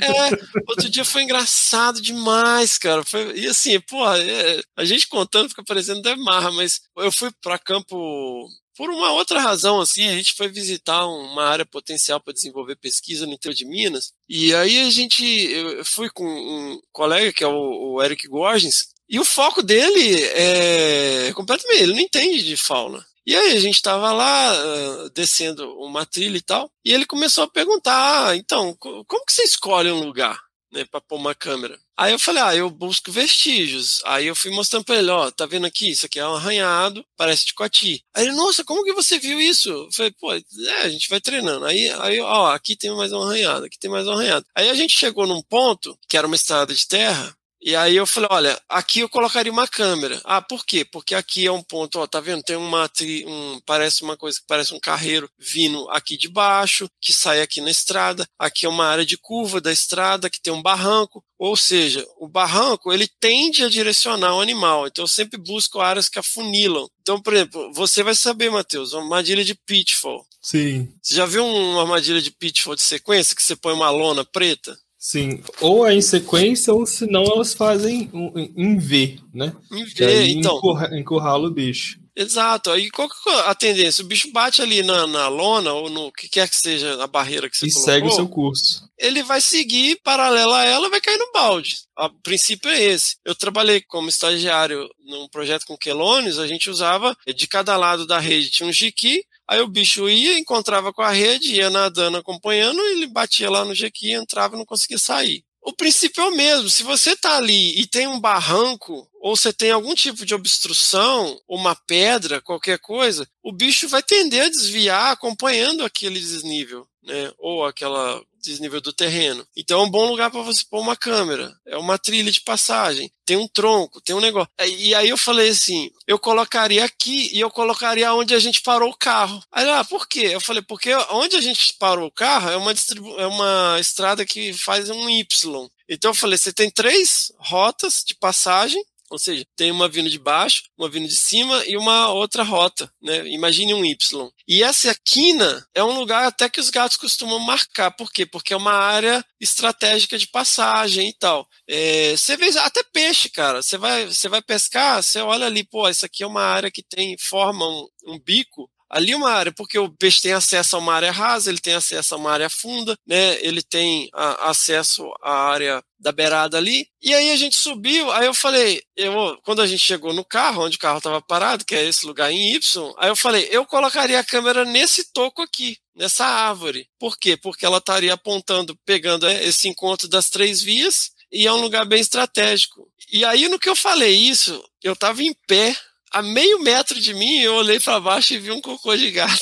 é, outro dia foi engraçado demais, cara. Foi, e assim, pô, é, a gente contando fica parecendo até marra, mas eu fui pra campo por uma outra razão, assim, a gente foi visitar uma área potencial para desenvolver pesquisa no interior de Minas. E aí a gente, eu fui com um colega que é o, o Eric Gorgens, e o foco dele é completamente, ele não entende de fauna. E aí a gente estava lá ah, descendo uma trilha e tal, e ele começou a perguntar: ah, então, co- como que você escolhe um lugar? Né, para pôr uma câmera. Aí eu falei, ah, eu busco vestígios. Aí eu fui mostrando pra ele, ó, tá vendo aqui? Isso aqui é um arranhado, parece de coati. Aí ele, nossa, como que você viu isso? Eu falei, pô, é, a gente vai treinando. Aí, aí, ó, aqui tem mais um arranhado, aqui tem mais um arranhado. Aí a gente chegou num ponto, que era uma estrada de terra, e aí eu falei, olha, aqui eu colocaria uma câmera. Ah, por quê? Porque aqui é um ponto, ó, tá vendo? Tem uma, um, parece uma coisa que parece um carreiro vindo aqui de baixo, que sai aqui na estrada. Aqui é uma área de curva da estrada, que tem um barranco. Ou seja, o barranco, ele tende a direcionar o animal. Então eu sempre busco áreas que afunilam. Então, por exemplo, você vai saber, Matheus, uma armadilha de pitfall. Sim. Você já viu uma armadilha de pitfall de sequência que você põe uma lona preta? Sim, ou é em sequência, ou se não, elas fazem em V, né? Em V, então. encurra- encurrala o bicho. Exato. Aí qual que é a tendência? O bicho bate ali na, na lona ou no que quer que seja a barreira que você E colocou. segue o seu curso. Ele vai seguir paralela a ela, vai cair no balde. O princípio é esse. Eu trabalhei como estagiário num projeto com quelônios, a gente usava de cada lado da rede tinha um jiqui, aí o bicho ia, encontrava com a rede, ia nadando acompanhando, ele batia lá no jiqui, entrava e não conseguia sair. O princípio é o mesmo. Se você tá ali e tem um barranco, ou você tem algum tipo de obstrução, uma pedra, qualquer coisa, o bicho vai tender a desviar acompanhando aquele desnível, né? Ou aquela desnível do terreno. Então é um bom lugar para você pôr uma câmera. É uma trilha de passagem. Tem um tronco, tem um negócio. E aí eu falei assim: eu colocaria aqui e eu colocaria onde a gente parou o carro. Aí lá, ah, por quê? Eu falei, porque onde a gente parou o carro é uma, é uma estrada que faz um Y. Então eu falei, você tem três rotas de passagem Ou seja, tem uma vindo de baixo, uma vindo de cima e uma outra rota, né? Imagine um Y. E essa quina é um lugar até que os gatos costumam marcar. Por quê? Porque é uma área estratégica de passagem e tal. É, você vê até peixe, cara. Você vai, você vai pescar, você olha ali, pô, isso aqui é uma área que tem, forma um, um bico ali uma área, porque o peixe tem acesso a uma área rasa, ele tem acesso a uma área funda, né? Ele tem a, acesso à área da beirada ali. E aí a gente subiu, aí eu falei, eu, quando a gente chegou no carro, onde o carro estava parado, que é esse lugar em Y, aí eu falei, eu colocaria a câmera nesse toco aqui, nessa árvore. Por quê? Porque ela estaria apontando, pegando é, esse encontro das três vias, e é um lugar bem estratégico. E aí, no que eu falei isso, eu estava em pé a meio metro de mim, eu olhei para baixo e vi um cocô de gato.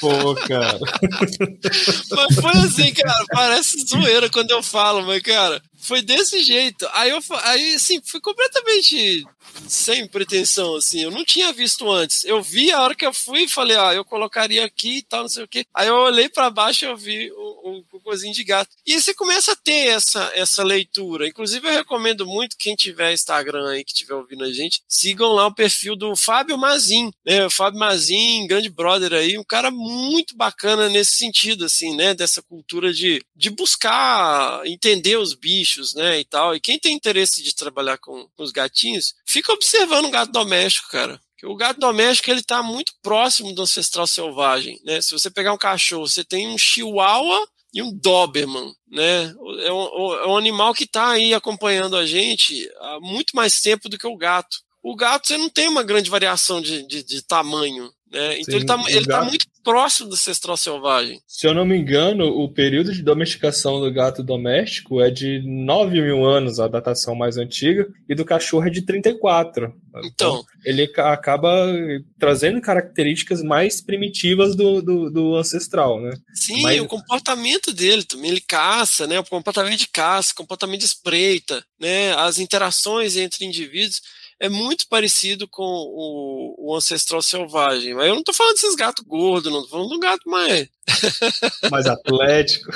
Pô, cara. <laughs> mas foi assim, cara, parece zoeira quando eu falo, mas, cara, foi desse jeito. Aí eu, aí, assim, foi completamente sem pretensão, assim. Eu não tinha visto antes. Eu vi a hora que eu fui e falei, ah, eu colocaria aqui e tal, não sei o quê. Aí eu olhei para baixo e eu vi o, o cocôzinho de gato. E você começa a ter essa, essa leitura. Inclusive, eu recomendo muito quem tiver Instagram aí, que estiver ouvindo a gente, sigam lá o perfil do Fábio Mazin, né? O Fábio Mazin, grande brother aí, um cara muito bacana nesse sentido, assim, né? Dessa cultura de, de buscar entender os bichos, né? E tal. E quem tem interesse de trabalhar com, com os gatinhos, fica observando o gato doméstico, cara. O gato doméstico ele está muito próximo do ancestral selvagem, né? Se você pegar um cachorro, você tem um chihuahua e um Doberman, né? É um, é um animal que está aí acompanhando a gente há muito mais tempo do que o gato. O gato você não tem uma grande variação de, de, de tamanho, né? Então Sim, ele está tá muito próximo do ancestral selvagem. Se eu não me engano, o período de domesticação do gato doméstico é de 9 mil anos, a datação mais antiga, e do cachorro é de 34. Então, ele ca- acaba trazendo características mais primitivas do, do, do ancestral, né? Sim, Mas- o comportamento dele também, ele caça, né? O comportamento de caça, comportamento de espreita, né? As interações entre indivíduos é muito parecido com o, o ancestral selvagem. Mas eu não tô falando desses gatos gordos, não tô falando do gato mais. <laughs> Mais atlético.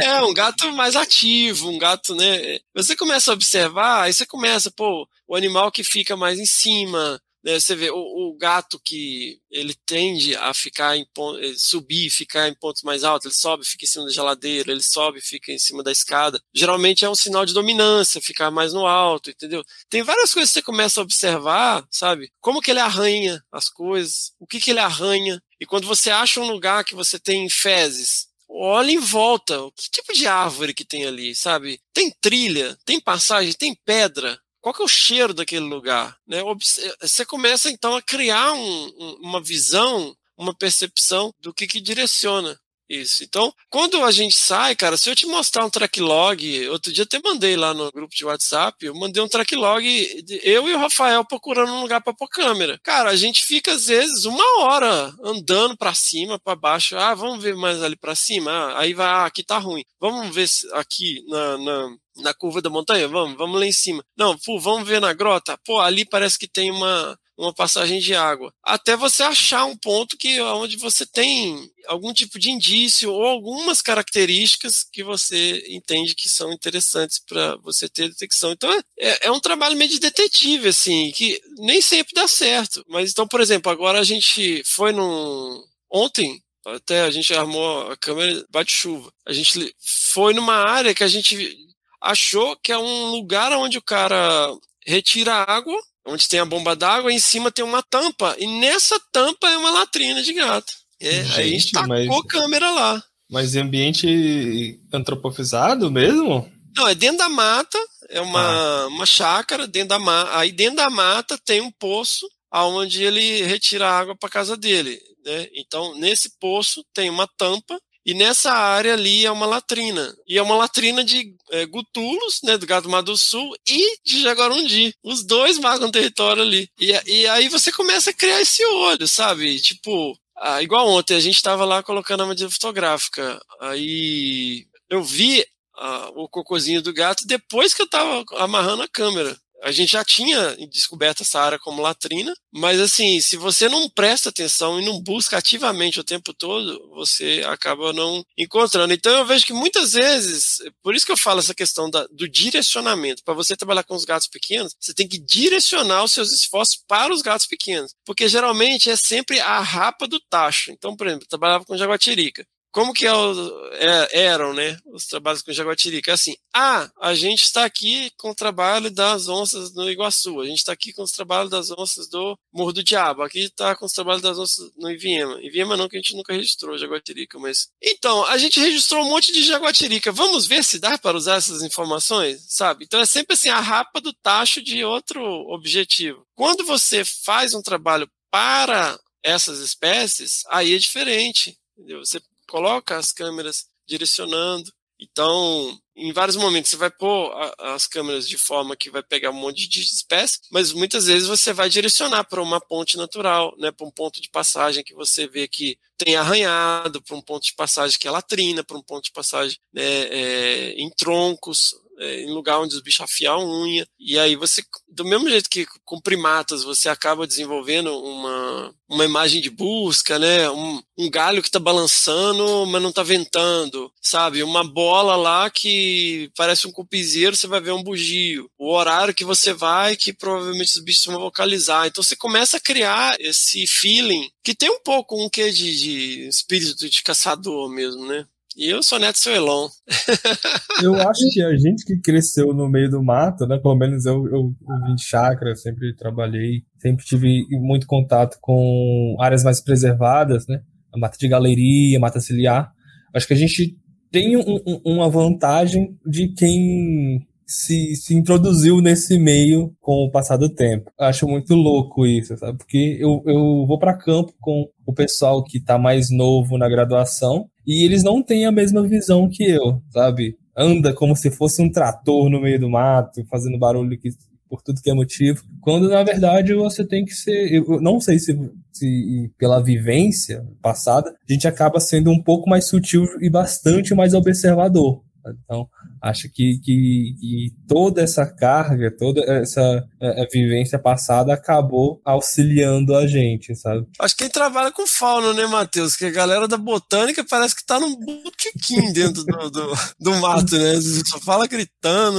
É, um gato mais ativo, um gato, né? Você começa a observar, aí você começa, pô, o animal que fica mais em cima, né? Você vê o, o gato que ele tende a ficar em eh, subir, ficar em pontos mais altos, ele sobe, fica em cima da geladeira, ele sobe, fica em cima da escada. Geralmente é um sinal de dominância, ficar mais no alto, entendeu? Tem várias coisas que você começa a observar, sabe? Como que ele arranha as coisas, o que que ele arranha. E quando você acha um lugar que você tem fezes, olha em volta, que tipo de árvore que tem ali, sabe? Tem trilha, tem passagem, tem pedra. Qual que é o cheiro daquele lugar? Né? Obs- Você começa então a criar um- uma visão, uma percepção do que, que direciona isso. Então, quando a gente sai, cara, se eu te mostrar um track log, outro dia até mandei lá no grupo de WhatsApp, eu mandei um track log, de- eu e o Rafael procurando um lugar para pôr câmera. Cara, a gente fica às vezes uma hora andando para cima, para baixo. Ah, vamos ver mais ali para cima. Ah, aí vai, ah, aqui tá ruim. Vamos ver aqui na, na, na curva da montanha? Vamos, vamos lá em cima. Não, pô, vamos ver na grota. Pô, ali parece que tem uma, uma passagem de água. Até você achar um ponto que onde você tem algum tipo de indício ou algumas características que você entende que são interessantes para você ter detecção. Então é, é um trabalho meio de detetive, assim, que nem sempre dá certo. Mas então, por exemplo, agora a gente foi num. Ontem, até a gente armou a câmera bate-chuva. A gente foi numa área que a gente achou que é um lugar onde o cara retira água, onde tem a bomba d'água, em cima tem uma tampa, e nessa tampa é uma latrina de gato. É, aí a gente Gente, tacou mas- câmera lá. Mas em ambiente antropofizado mesmo? Não, é dentro da mata, é uma, uma chácara dentro da mata. Aí dentro da mata tem um poço aonde ele retira a água para casa dele, né? Então, nesse poço tem uma tampa e nessa área ali é uma latrina. E é uma latrina de é, gutulos, né, do gado Mato do Sul e de Jaguarundi. Os dois marcam território ali. E, e aí você começa a criar esse olho, sabe? Tipo, ah, igual ontem, a gente estava lá colocando a medida fotográfica. Aí eu vi ah, o cocôzinho do gato depois que eu tava amarrando a câmera. A gente já tinha descoberto essa área como latrina, mas assim, se você não presta atenção e não busca ativamente o tempo todo, você acaba não encontrando. Então eu vejo que muitas vezes, por isso que eu falo essa questão da- do direcionamento. Para você trabalhar com os gatos pequenos, você tem que direcionar os seus esforços para os gatos pequenos, porque geralmente é sempre a rapa do tacho. Então, por exemplo, eu trabalhava com jaguatirica. Como que é o- é- eram, né, os trabalhos com jaguatirica? É assim, ah, a gente está aqui com o trabalho das onças no Iguaçu, a gente está aqui com os trabalhos das onças do Morro do Diabo, aqui está com os trabalhos das onças no Iviema. Iviema não, que a gente nunca registrou jaguatirica, mas... Então, a gente registrou um monte de jaguatirica, vamos ver se dá para usar essas informações, sabe? Então é sempre assim, a rapa do tacho de outro objetivo. Quando você faz um trabalho para essas espécies, aí é diferente, entendeu? Você coloca as câmeras direcionando. Então, em vários momentos você vai pôr as câmeras de forma que vai pegar um monte de espécie, mas muitas vezes você vai direcionar para uma ponte natural, né, para um ponto de passagem que você vê que tem arranhado, para um ponto de passagem que é latrina, para um ponto de passagem né, é, em troncos, é, em lugar onde os bichos afiam a unha. E aí você, do mesmo jeito que com primatas, você acaba desenvolvendo uma, uma imagem de busca, né? Um, um galho que tá balançando, mas não tá ventando, sabe? Uma bola lá que parece um cupizeiro, você vai ver um bugio. O horário que você vai, que provavelmente os bichos vão vocalizar. Então você começa a criar esse feeling que tem um pouco um quê de, de espírito de caçador mesmo, né? E eu sou neto Elon. <laughs> Eu acho que a gente que cresceu no meio do mato, né? Pelo menos eu, eu, eu vim de chácara, sempre trabalhei, sempre tive muito contato com áreas mais preservadas, né? A mata de galeria, mata ciliar. Acho que a gente tem um- um- uma vantagem de quem se, se introduziu nesse meio com o passar do tempo. Acho muito louco isso, sabe? Porque eu, eu vou para campo com o pessoal que tá mais novo na graduação e eles não têm a mesma visão que eu, sabe? Anda como se fosse um trator no meio do mato, fazendo barulho que, por tudo que é motivo. Quando na verdade você tem que ser. Eu não sei se, se pela vivência passada, a gente acaba sendo um pouco mais sutil e bastante mais observador. Então, acho que, que, que toda essa carga, toda essa eh, eh, vivência passada acabou auxiliando a gente, sabe? Acho que quem trabalha com fauna, né, Matheus? Que a galera da botânica parece que tá num botequim dentro do, do, do mato, né? Só fala gritando.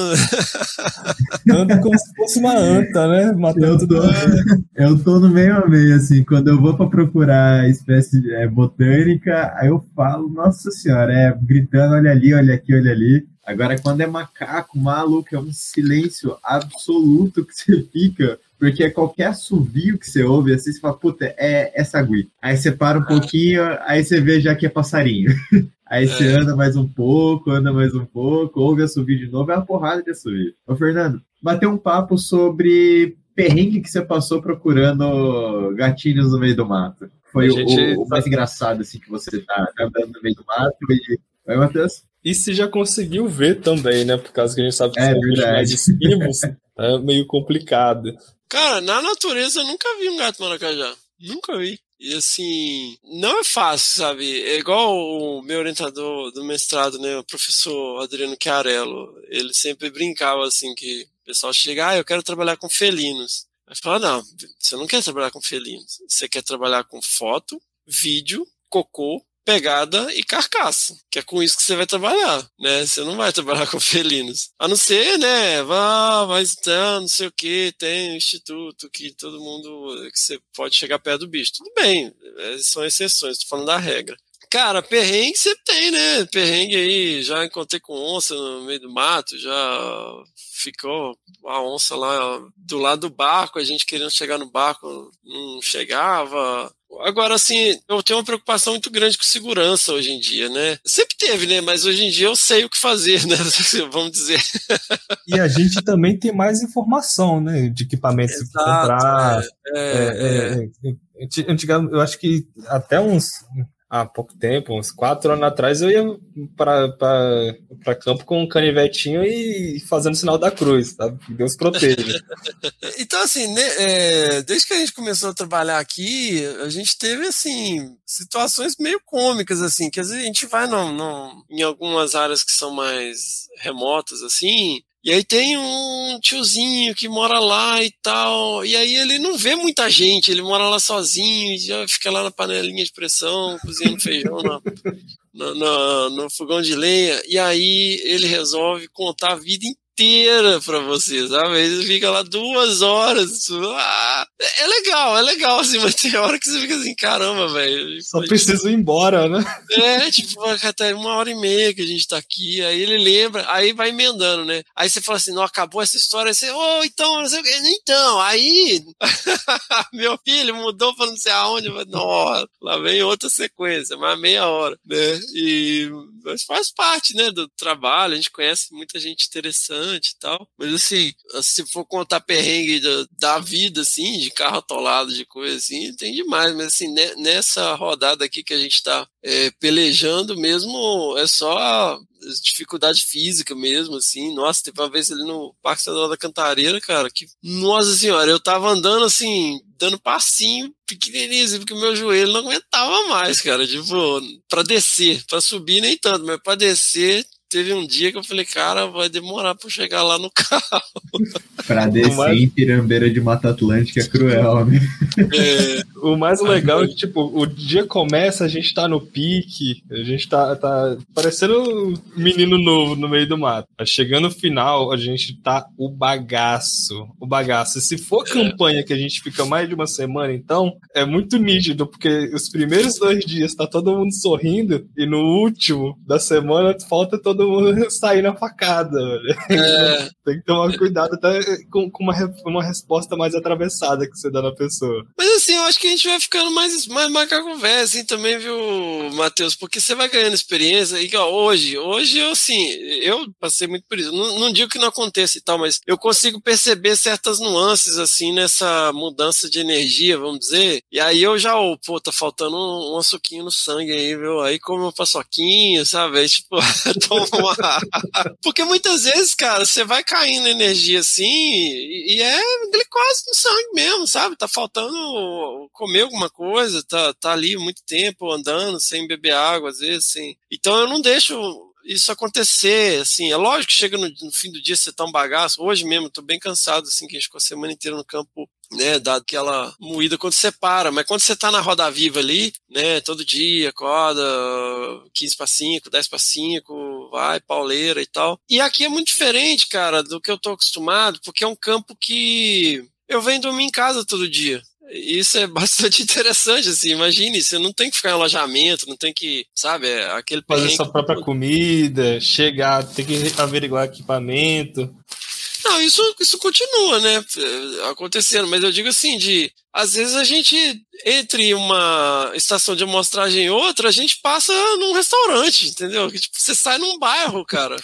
Anda como se fosse uma anta, né? Matando Eu tô, eu tô no meio a meio, assim, quando eu vou pra procurar espécie é, botânica, aí eu falo, nossa senhora, é gritando, olha ali, olha aqui, olha ali. Agora, quando é macaco, maluco, é um silêncio absoluto que você fica, porque é qualquer assovio que você ouve, assim, você fala, puta, é, é sagui. Aí você para um pouquinho, aí você vê já que é passarinho. <laughs> Aí você É. anda mais um pouco, anda mais um pouco, ouve assovio de novo, é uma porrada de assovio. Ô, Fernando, bateu um papo sobre perrengue que você passou procurando gatinhos no meio do mato. Foi A o, gente o mais engraçado, assim, que você tá andando no meio do mato e... Oi, Matheus? E se já conseguiu ver também, né? Por causa que a gente sabe que É são mais esquivos, <laughs> é meio complicado. Cara, na natureza eu nunca vi um gato maracajá. Nunca vi. E assim, não é fácil, sabe? É igual o meu orientador do mestrado, né? O professor Adriano Chiarello. Ele sempre brincava assim que o pessoal chega, ah, eu quero trabalhar com felinos. Aí fala, não, você não quer trabalhar com felinos. Você quer trabalhar com foto, vídeo, cocô, pegada e carcaça. Que é com isso que você vai trabalhar, né? Você não vai trabalhar <laughs> com felinos. A não ser, né? Vá, mas então, não sei o que, tem um instituto que todo mundo. que você pode chegar perto do bicho. Tudo bem, é, são exceções, tô falando da regra. Cara, perrengue você tem, né? Perrengue aí, já encontrei com onça no meio do mato, já ficou a onça lá do lado do barco, a gente querendo chegar no barco, não chegava. Agora, assim, eu tenho uma preocupação muito grande com segurança hoje em dia, né? Sempre teve, né? Mas hoje em dia eu sei o que fazer, né? <laughs> Vamos dizer. E a gente também tem mais informação, né? De equipamentos que Exato, comprar. é, É, é, é. Anti- Antigamente, eu acho que até uns. Há pouco tempo, uns quatro anos atrás, eu ia para campo com um canivetinho e fazendo sinal da cruz, sabe? Deus proteja. <laughs> Então, assim, né, é, desde que a gente começou a trabalhar aqui, a gente teve, assim, situações meio cômicas, assim, que às vezes a gente vai no, no- em algumas áreas que são mais remotas, assim, E aí tem um tiozinho que mora lá e tal. E aí ele não vê muita gente, ele mora lá sozinho, já fica lá na panelinha de pressão, cozinhando feijão na- na- no fogão de lenha. E aí ele resolve contar a vida inteira pra você, sabe? Ele fica lá duas horas. Ah, é é legal, é legal, assim, <laughs> mas tem hora que você fica assim, caramba, velho. Só preciso ir embora, né? <laughs> É, tipo, até uma hora e meia que a gente tá aqui, aí ele lembra, aí vai emendando, né? Aí você fala assim, não, acabou essa história, aí você, ô, então, não sei o quê. Então, aí, <laughs> meu filho mudou pra não sei aonde, mas, nossa, lá vem outra sequência, mais meia hora, né? E mas faz parte, né, do trabalho, a gente conhece muita gente interessante e tal, mas assim, se for contar perrengue da, da vida, assim, de carro atolado, de coisa assim, tem demais, mas assim, ne- nessa rodada aqui que a gente tá é, pelejando mesmo, é só dificuldade física mesmo, assim, nossa, teve uma vez ali no Parque Estadual da Cantareira, cara, que, nossa senhora, eu tava andando assim, dando passinho pequenininho, porque o meu joelho não aguentava mais, cara, tipo, pra descer, pra subir nem tanto, mas pra descer, teve um dia que eu falei, cara, vai demorar pra eu chegar lá no carro. <laughs> Pra descer em Pirambeira de Mata Atlântica é cruel, né? O mais legal é que, tipo, o dia começa, a gente tá no pique, a gente tá, tá parecendo um menino novo no meio do mato. Chegando no final, a gente tá o bagaço. O bagaço. E se for campanha que a gente fica mais de uma semana, então, é muito nítido, porque os primeiros dois dias tá todo mundo sorrindo, e no último da semana falta todo mundo <laughs> sair na facada. É. Tem que tomar cuidado até com, com uma, uma resposta mais atravessada que você dá na pessoa. Mas assim, eu acho que a gente vai ficando mais, mais macaco velho, assim, também, viu, Matheus? Porque você vai ganhando experiência. E ó, hoje, hoje eu, assim, eu passei muito por isso. Não, não digo que não aconteça e tal, mas eu consigo perceber certas nuances, assim, nessa mudança de energia, vamos dizer. E aí eu já, ô, pô, tá faltando um, um açuquinho no sangue aí, viu? Aí come uma paçoquinha, sabe? Aí, tipo, <laughs> toma uma. <laughs> Porque muitas vezes, cara, você vai caindo energia assim e, é glicose no sangue mesmo, sabe? Tá faltando comer alguma coisa, tá, tá ali muito tempo andando sem beber água, às vezes, sem. Então eu não deixo isso acontecer, assim, é lógico que chega no, no fim do dia você tá um bagaço, hoje mesmo tô bem cansado, assim, que a gente ficou a semana inteira no campo, né, dado aquela moída quando você para, mas quando você tá na roda viva ali, né, todo dia, acorda, 15 para 5, 10 para 5, vai, pauleira e tal, e aqui é muito diferente, cara, do que eu tô acostumado, porque é um campo que eu venho dormir em casa todo dia, isso é <laughs> bastante interessante, assim, imagine, você não tem que ficar em alojamento, não tem que, sabe, é aquele Fazer sua própria comida, chegar, ter que averiguar equipamento. Não, isso, isso continua, né, acontecendo, mas eu digo assim, de, às vezes a gente, entre uma estação de amostragem e outra, a gente passa num restaurante, entendeu? Que, tipo, você sai num bairro, cara.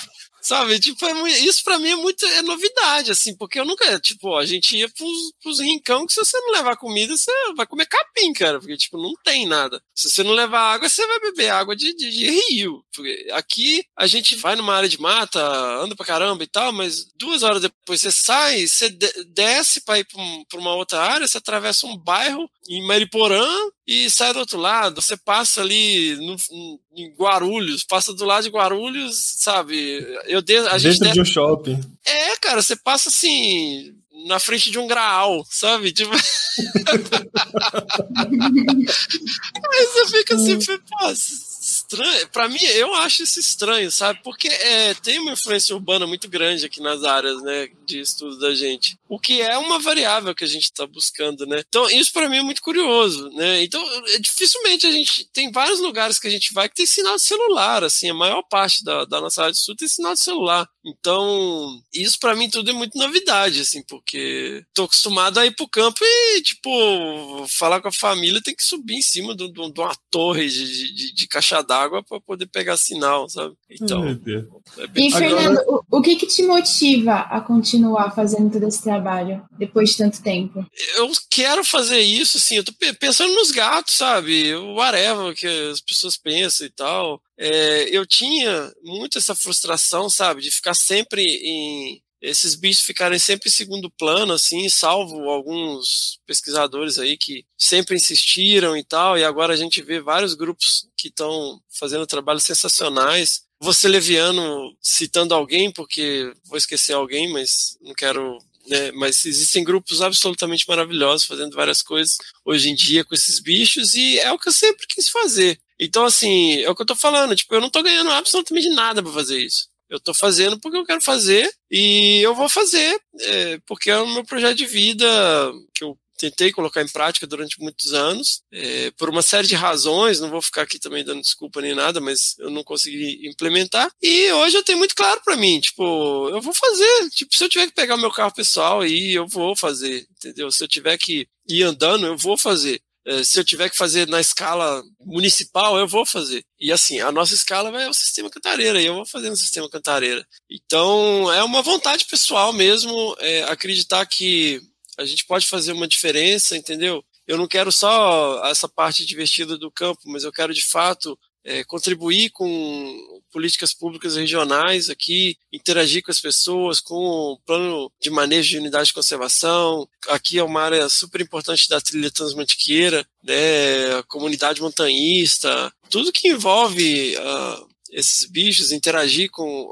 Sabe, tipo, é isso pra mim é muito é novidade, assim, porque eu nunca, tipo, a gente ia pros, pros rincão que se você não levar comida, você vai comer capim, cara, porque, tipo, não tem nada. Se você não levar água, você vai beber água de, de, de rio. Aqui a gente vai numa área de mata, anda pra caramba e tal, mas duas horas depois você sai, você de- desce pra ir pra, um- uma outra área, você atravessa um bairro em Mariporã e sai do outro lado. Você passa ali no, em Guarulhos, passa do lado de Guarulhos, sabe? Eu de, a gente Dentro de um shopping. é, cara, você passa assim na frente de um graal, sabe? Tipo... <laughs> Aí você fica assim, pô, estranho. Pra mim, eu acho isso estranho, sabe? Porque é, tem uma influência urbana muito grande aqui nas áreas, né, de estudo da gente. O que é uma variável que a gente está buscando, né? Então, isso pra mim é muito curioso, né? Então, é, dificilmente a gente tem vários lugares que a gente vai que tem sinal de celular, assim, a maior parte da, da nossa área de estudo tem sinal de celular. Então, isso pra mim tudo é muito novidade, assim, porque tô acostumado a ir pro campo e, tipo, falar com a família tem que subir em cima de, de- de uma torre de, de, de caixa d'água pra poder pegar sinal, sabe? Então, é bem E, Fernando, o, o que que te motiva a continuar fazendo todo esse trabalho depois de tanto tempo? eu quero fazer isso, assim, eu tô pe- pensando nos gatos, sabe? O whatever que as pessoas pensam e tal. É, eu tinha muito essa frustração, sabe? De ficar sempre em. Esses bichos ficarem sempre em segundo plano, assim, salvo alguns pesquisadores aí que sempre insistiram e tal, e agora a gente vê vários grupos que estão fazendo trabalhos sensacionais. ser leviano citando alguém, porque vou esquecer alguém, mas não quero. Né, mas existem grupos absolutamente maravilhosos fazendo várias coisas hoje em dia com esses bichos e é o que eu sempre quis fazer. Então, assim, é o que eu tô falando. Tipo, eu não tô ganhando absolutamente nada para fazer isso. Eu tô fazendo porque eu quero fazer e eu vou fazer é, porque é o meu projeto de vida que eu tentei colocar em prática durante muitos anos, é, por uma série de razões, não vou ficar aqui também dando desculpa nem nada, mas eu não consegui implementar. E hoje eu tenho muito claro para mim, tipo, eu vou fazer. Tipo, se eu tiver que pegar meu carro pessoal aí, eu vou fazer, entendeu? Se eu tiver que ir andando, eu vou fazer. É, se eu tiver que fazer na escala municipal, eu vou fazer. E assim, a nossa escala vai ao sistema cantareira, e eu vou fazer no sistema cantareira. Então, é uma vontade pessoal mesmo é, acreditar que a gente pode fazer uma diferença, entendeu? Eu não quero só essa parte divertida do campo, mas eu quero de fato é, contribuir com políticas públicas regionais aqui, interagir com as pessoas, com o plano de manejo de unidade de conservação. Aqui é uma área super importante da trilha transmantiqueira, né, a comunidade montanhista, tudo que envolve uh, esses bichos, interagir com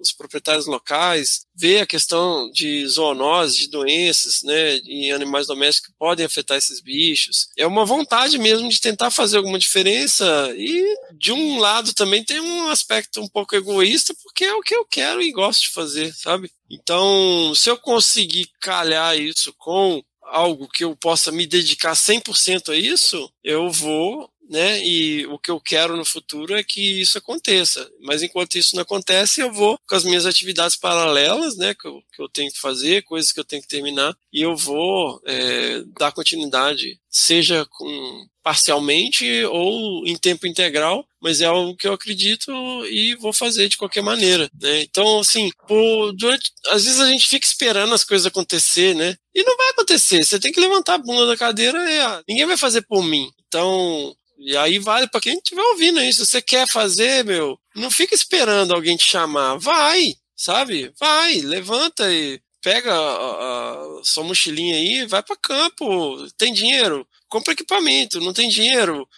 os proprietários locais, ver a questão de zoonose, de doenças, né, em animais domésticos que podem afetar esses bichos. É uma vontade mesmo de tentar fazer alguma diferença e de um lado também tem um aspecto um pouco egoísta, porque é o que eu quero e gosto de fazer, sabe? Então, se eu conseguir calhar isso com algo que eu possa me dedicar 100% a isso, eu vou né? E o que eu quero no futuro é que isso aconteça. Mas enquanto isso não acontece, eu vou com as minhas atividades paralelas, né? Que eu, que eu tenho que fazer, coisas que eu tenho que terminar, e eu vou é, dar continuidade, seja com parcialmente ou em tempo integral, mas é algo que eu acredito e vou fazer de qualquer maneira, né? Então, assim, por, durante, às vezes a gente fica esperando as coisas acontecer, né? E não vai acontecer. Você tem que levantar a bunda da cadeira e ah, ninguém vai fazer por mim. Então, e aí vale para quem estiver ouvindo isso. Você quer fazer, meu, não fica esperando alguém te chamar. Vai, sabe? Vai, levanta e pega a, a sua mochilinha aí, vai para campo. Tem dinheiro? Compra equipamento. Não tem dinheiro?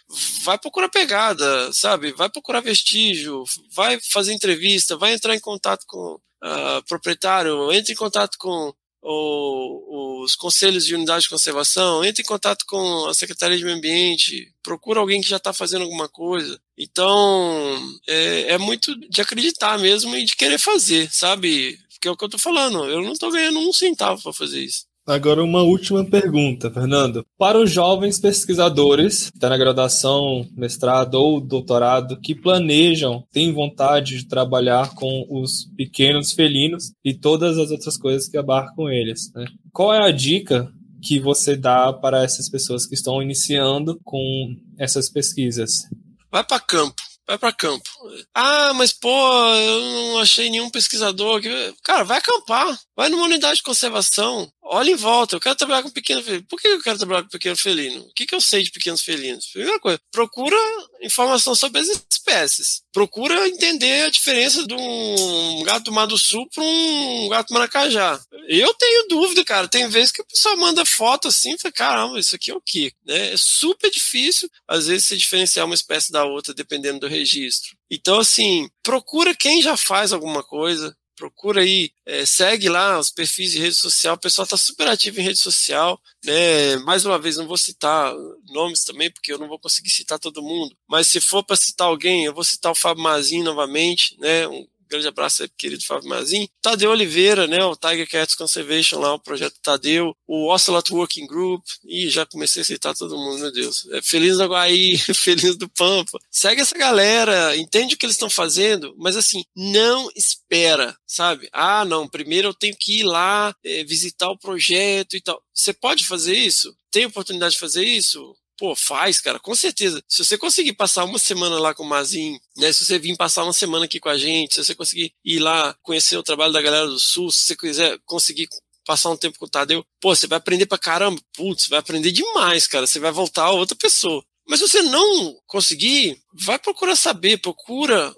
Vai procurar pegada, sabe? Vai procurar vestígio. Vai fazer entrevista. Vai entrar em contato com o proprietário. Entre em contato com o, os conselhos de unidade de conservação, entre em contato com a Secretaria de Meio Ambiente, procura alguém que já está fazendo alguma coisa. Então, é, é, muito de acreditar mesmo e de querer fazer, sabe? Que é o que eu estou falando. Eu não estou ganhando um centavo para fazer isso. Agora, uma última pergunta, Fernando. Para os jovens pesquisadores, que estão na graduação, mestrado ou doutorado, que planejam, têm vontade de trabalhar com os pequenos felinos e todas as outras coisas que abarcam eles, né? qual é a dica que você dá para essas pessoas que estão iniciando com essas pesquisas? Vai para campo vai para campo. Ah, mas pô, eu não achei nenhum pesquisador. Cara, vai acampar, vai numa unidade de conservação, olha em volta. Eu quero trabalhar com pequeno felino. Por que eu quero trabalhar com pequeno felino? O que, que eu sei de pequenos felinos? Primeira coisa, procura informação sobre as espécies. Procura entender a diferença de um gato do Mar do Sul para um gato maracajá. Eu tenho dúvida, cara. Tem vezes que o pessoal manda foto assim e fala, caramba, isso aqui é o quê? Né? É super difícil, às vezes, se diferenciar uma espécie da outra, dependendo do registro. Então, assim, procura quem já faz alguma coisa, procura aí, é, segue lá os perfis de rede social, o pessoal está super ativo em rede social, né? Mais uma vez, não vou citar nomes também, porque eu não vou conseguir citar todo mundo, mas se for para citar alguém, eu vou citar o Fábio Mazin novamente, né? Um grande abraço aí, querido Fábio Mazin. Tadeu Oliveira, né, o Tiger Cats Conservation lá, o projeto Tadeu, o Ocelot Working Group, e já comecei a citar todo mundo, meu Deus. É, Feliz do Guaí, <laughs> Feliz do Pampa. Segue essa galera, entende o que eles estão fazendo, mas assim, não espera, sabe? Ah, não, primeiro eu tenho que ir lá, é, visitar o projeto e tal. Você pode fazer isso? Tem oportunidade de fazer isso? Pô, faz, cara, com certeza. Se você conseguir passar uma semana lá com o Mazin, né? Se você vir passar uma semana aqui com a gente, se você conseguir ir lá conhecer o trabalho da galera do Sul, se você quiser conseguir passar um tempo com o Tadeu, pô, você vai aprender pra caramba. Putz, vai aprender demais, cara. Você vai voltar a outra pessoa. Mas se você não conseguir, vai procurar saber, procura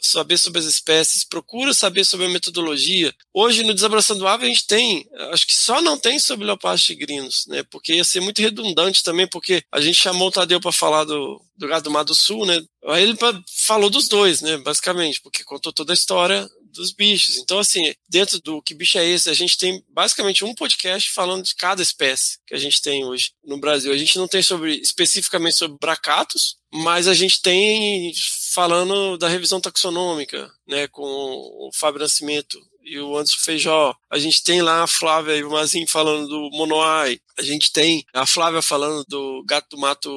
saber sobre as espécies, procura saber sobre a metodologia. Hoje, no Desabraçando Ave, a gente tem, acho que só não tem sobre leopardos tigrinos, né? Porque ia ser muito redundante também, porque a gente chamou o Tadeu para falar do, do gado do Mar do Sul, né? Aí ele falou dos dois, né? Basicamente, porque contou toda a história dos bichos. Então, assim, dentro do Que Bicho é Esse, a gente tem basicamente um podcast falando de cada espécie que a gente tem hoje no Brasil. A gente não tem sobre especificamente sobre bracatos, mas a gente tem falando da revisão taxonômica, né, com o Fábio Nascimento e o Anderson Feijó. A gente tem lá a Flávia e o Mazinho falando do Monoai. A gente tem a Flávia falando do Gato do Mato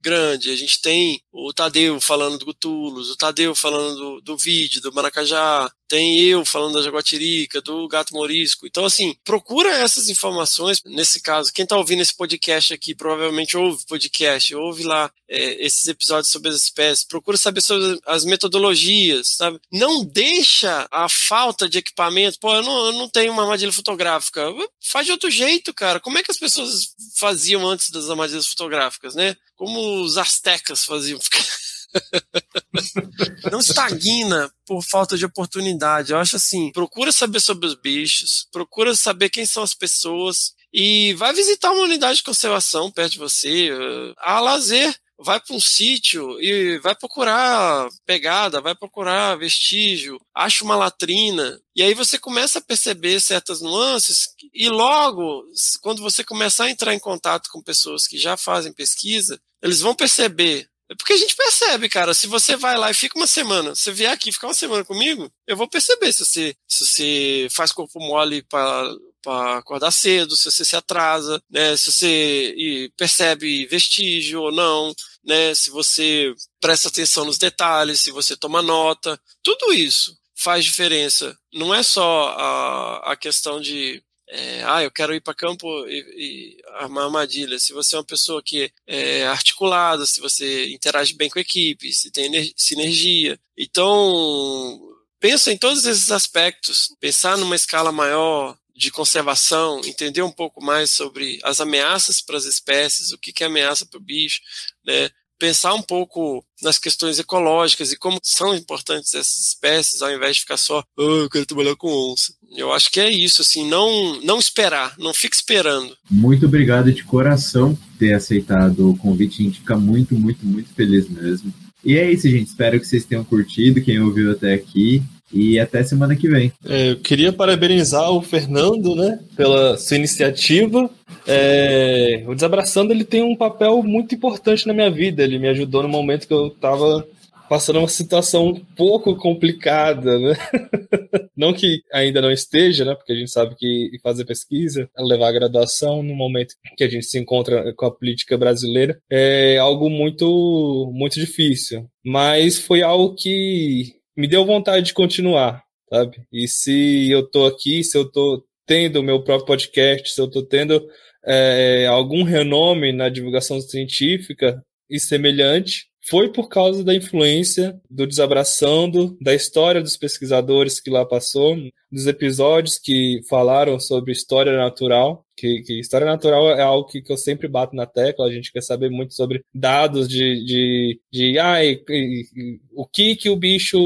Grande. A gente tem o Tadeu falando do Gutulos, o Tadeu falando do, do vídeo, do Maracajá. Tem eu falando da Jaguatirica, do Gato Morisco. Então, assim, procura essas informações. Nesse caso, quem tá ouvindo esse podcast aqui provavelmente ouve podcast, ouve lá é, esses episódios sobre as espécies. Procura saber sobre as metodologias, sabe? Não deixa a falta de equipamento. Pô, eu não, eu não tenho uma armadilha fotográfica. Faz de outro jeito, cara. Como é que as pessoas faziam antes das armadilhas fotográficas, né? Como os astecas faziam. <laughs> <laughs> não estagna por falta de oportunidade. Eu acho assim, procura saber sobre os bichos, procura saber quem são as pessoas e vai visitar uma unidade de conservação perto de você. eh, A lazer, vai para um sítio e vai procurar pegada, vai procurar vestígio, acha uma latrina. E aí você começa a perceber certas nuances e logo, quando você começar a entrar em contato com pessoas que já fazem pesquisa, eles vão perceber porque a gente percebe, cara. Se você vai lá e fica uma semana, você vier aqui ficar uma semana comigo, eu vou perceber se você, se você faz corpo mole para para acordar cedo, se você se atrasa, né? Se você percebe vestígio ou não, né? Se você presta atenção nos detalhes, se você toma nota, tudo isso faz diferença. Não é só a, a questão de é, ah, eu quero ir para campo e, e armar armadilha. Se você é uma pessoa que é articulada, se você interage bem com a equipe, se tem sinergia. Então, pensa em todos esses aspectos. Pensar numa escala maior de conservação, entender um pouco mais sobre as ameaças para as espécies, o que que é ameaça para o bicho, né? Pensar um pouco nas questões ecológicas e como são importantes essas espécies, ao invés de ficar só, ah, eu quero trabalhar com onça. Eu acho que é isso, assim, não, não esperar, não fique esperando. Muito obrigado de coração por ter aceitado o convite. A gente fica muito, muito, muito feliz mesmo. E é isso, gente. Espero que vocês tenham curtido, quem ouviu até aqui. E até semana que vem. É, eu queria parabenizar o Fernando, né, pela sua iniciativa. É, o Desabraçando ele tem um papel muito importante na minha vida. Ele me ajudou no momento que eu estava passando uma situação um pouco complicada, né? <laughs> Não que ainda não esteja, né? Porque a gente sabe que fazer pesquisa, levar a graduação no momento que a gente se encontra com a política brasileira é algo muito, muito difícil. Mas foi algo que me deu vontade de continuar, sabe? E se eu tô aqui, se eu tô tendo o meu próprio podcast, se eu tô tendo é, algum renome na divulgação científica e semelhante, foi por causa da influência do Desabraçando, da história dos pesquisadores que lá passou, dos episódios que falaram sobre história natural, que, que história natural é algo que, que eu sempre bato na tecla, a gente quer saber muito sobre dados de, de, de e o que que o bicho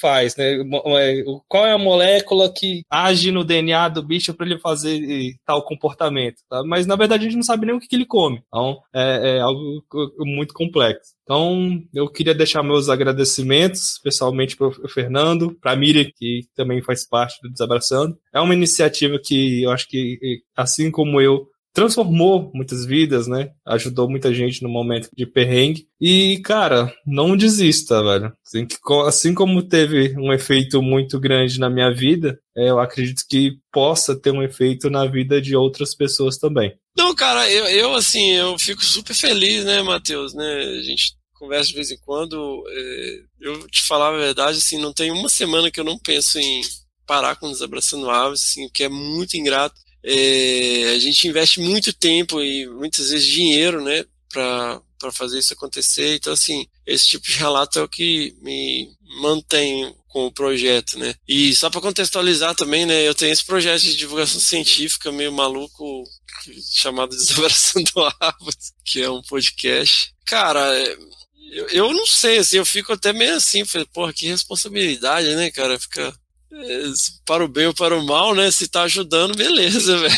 faz, né? É, Qual é a molécula que age no DNA do bicho para ele fazer tal comportamento, tá? Mas na verdade a gente não sabe nem o que, que ele come, então é, é algo muito complexo. Então, eu queria deixar meus agradecimentos, especialmente para o Fernando, para a Miriam, que também faz parte do Desabraçando. É uma iniciativa que eu acho que, assim como eu, transformou muitas vidas, né? Ajudou muita gente no momento de perrengue. E, cara, não desista, velho. Assim, que assim como teve um efeito muito grande na minha vida, é, eu acredito que possa ter um efeito na vida de outras pessoas também. Não, cara, eu, eu assim, eu fico super feliz, né, Matheus, né? A gente conversa de vez em quando. é, eu te falar a verdade, assim, não tem uma semana que eu não penso em parar com Desabraçando Aves, assim, o que é muito ingrato. É, a gente investe muito tempo e muitas vezes dinheiro, né, para para fazer isso acontecer. Então, assim, esse tipo de relato é o que me mantém com o projeto, né? E só para contextualizar também, né, eu tenho esse projeto de divulgação científica meio maluco chamado Desabraçando Árvores, que é um podcast. Cara, é, eu, eu não sei, assim, eu fico até meio assim, falei, porra, que responsabilidade, né, cara? Fica para o bem ou para o mal, né? Se tá ajudando, beleza, <laughs> velho.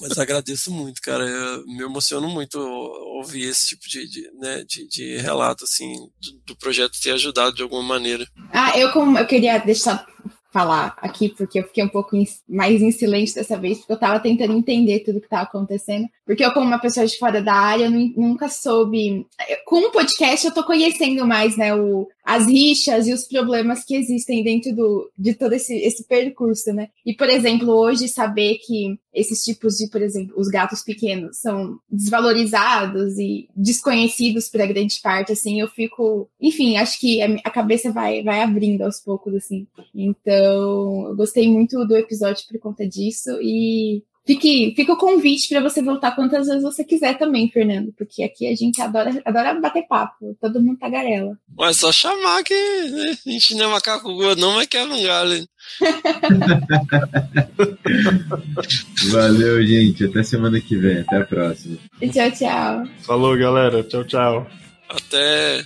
Mas agradeço muito, cara. Eu me emociono muito ouvir esse tipo de, de, né, de, de relato, assim, do, do projeto ter ajudado de alguma maneira. Ah, eu como eu queria deixar falar aqui, porque eu fiquei um pouco mais em silêncio dessa vez, porque eu tava tentando entender tudo que tava acontecendo. Porque eu, como uma pessoa de fora da área, nunca soube. Com o podcast, eu tô conhecendo mais, né, o, as rixas e os problemas que existem dentro do, de todo esse, esse percurso, né? E, por exemplo, hoje saber que esses tipos de, por exemplo, os gatos pequenos são desvalorizados e desconhecidos para grande parte, assim, eu fico, enfim, acho que a, cabeça vai, vai abrindo aos poucos, assim. Então, eu gostei muito do episódio por conta disso e fique, fica o convite para você voltar quantas vezes você quiser também, Fernando, porque aqui a gente adora, adora bater papo, todo mundo tagarela. Mas só chamar que né, a gente não é macaco gordo, não, mas quebra um galho. hein? <laughs> Valeu, gente. Até semana que vem. Até a próxima. Tchau, tchau. Falou, galera. Tchau, tchau. Até.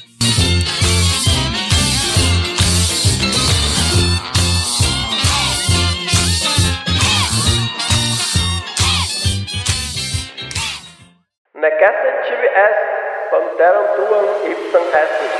Necesse tibi est, panteram tuam ipsam estis.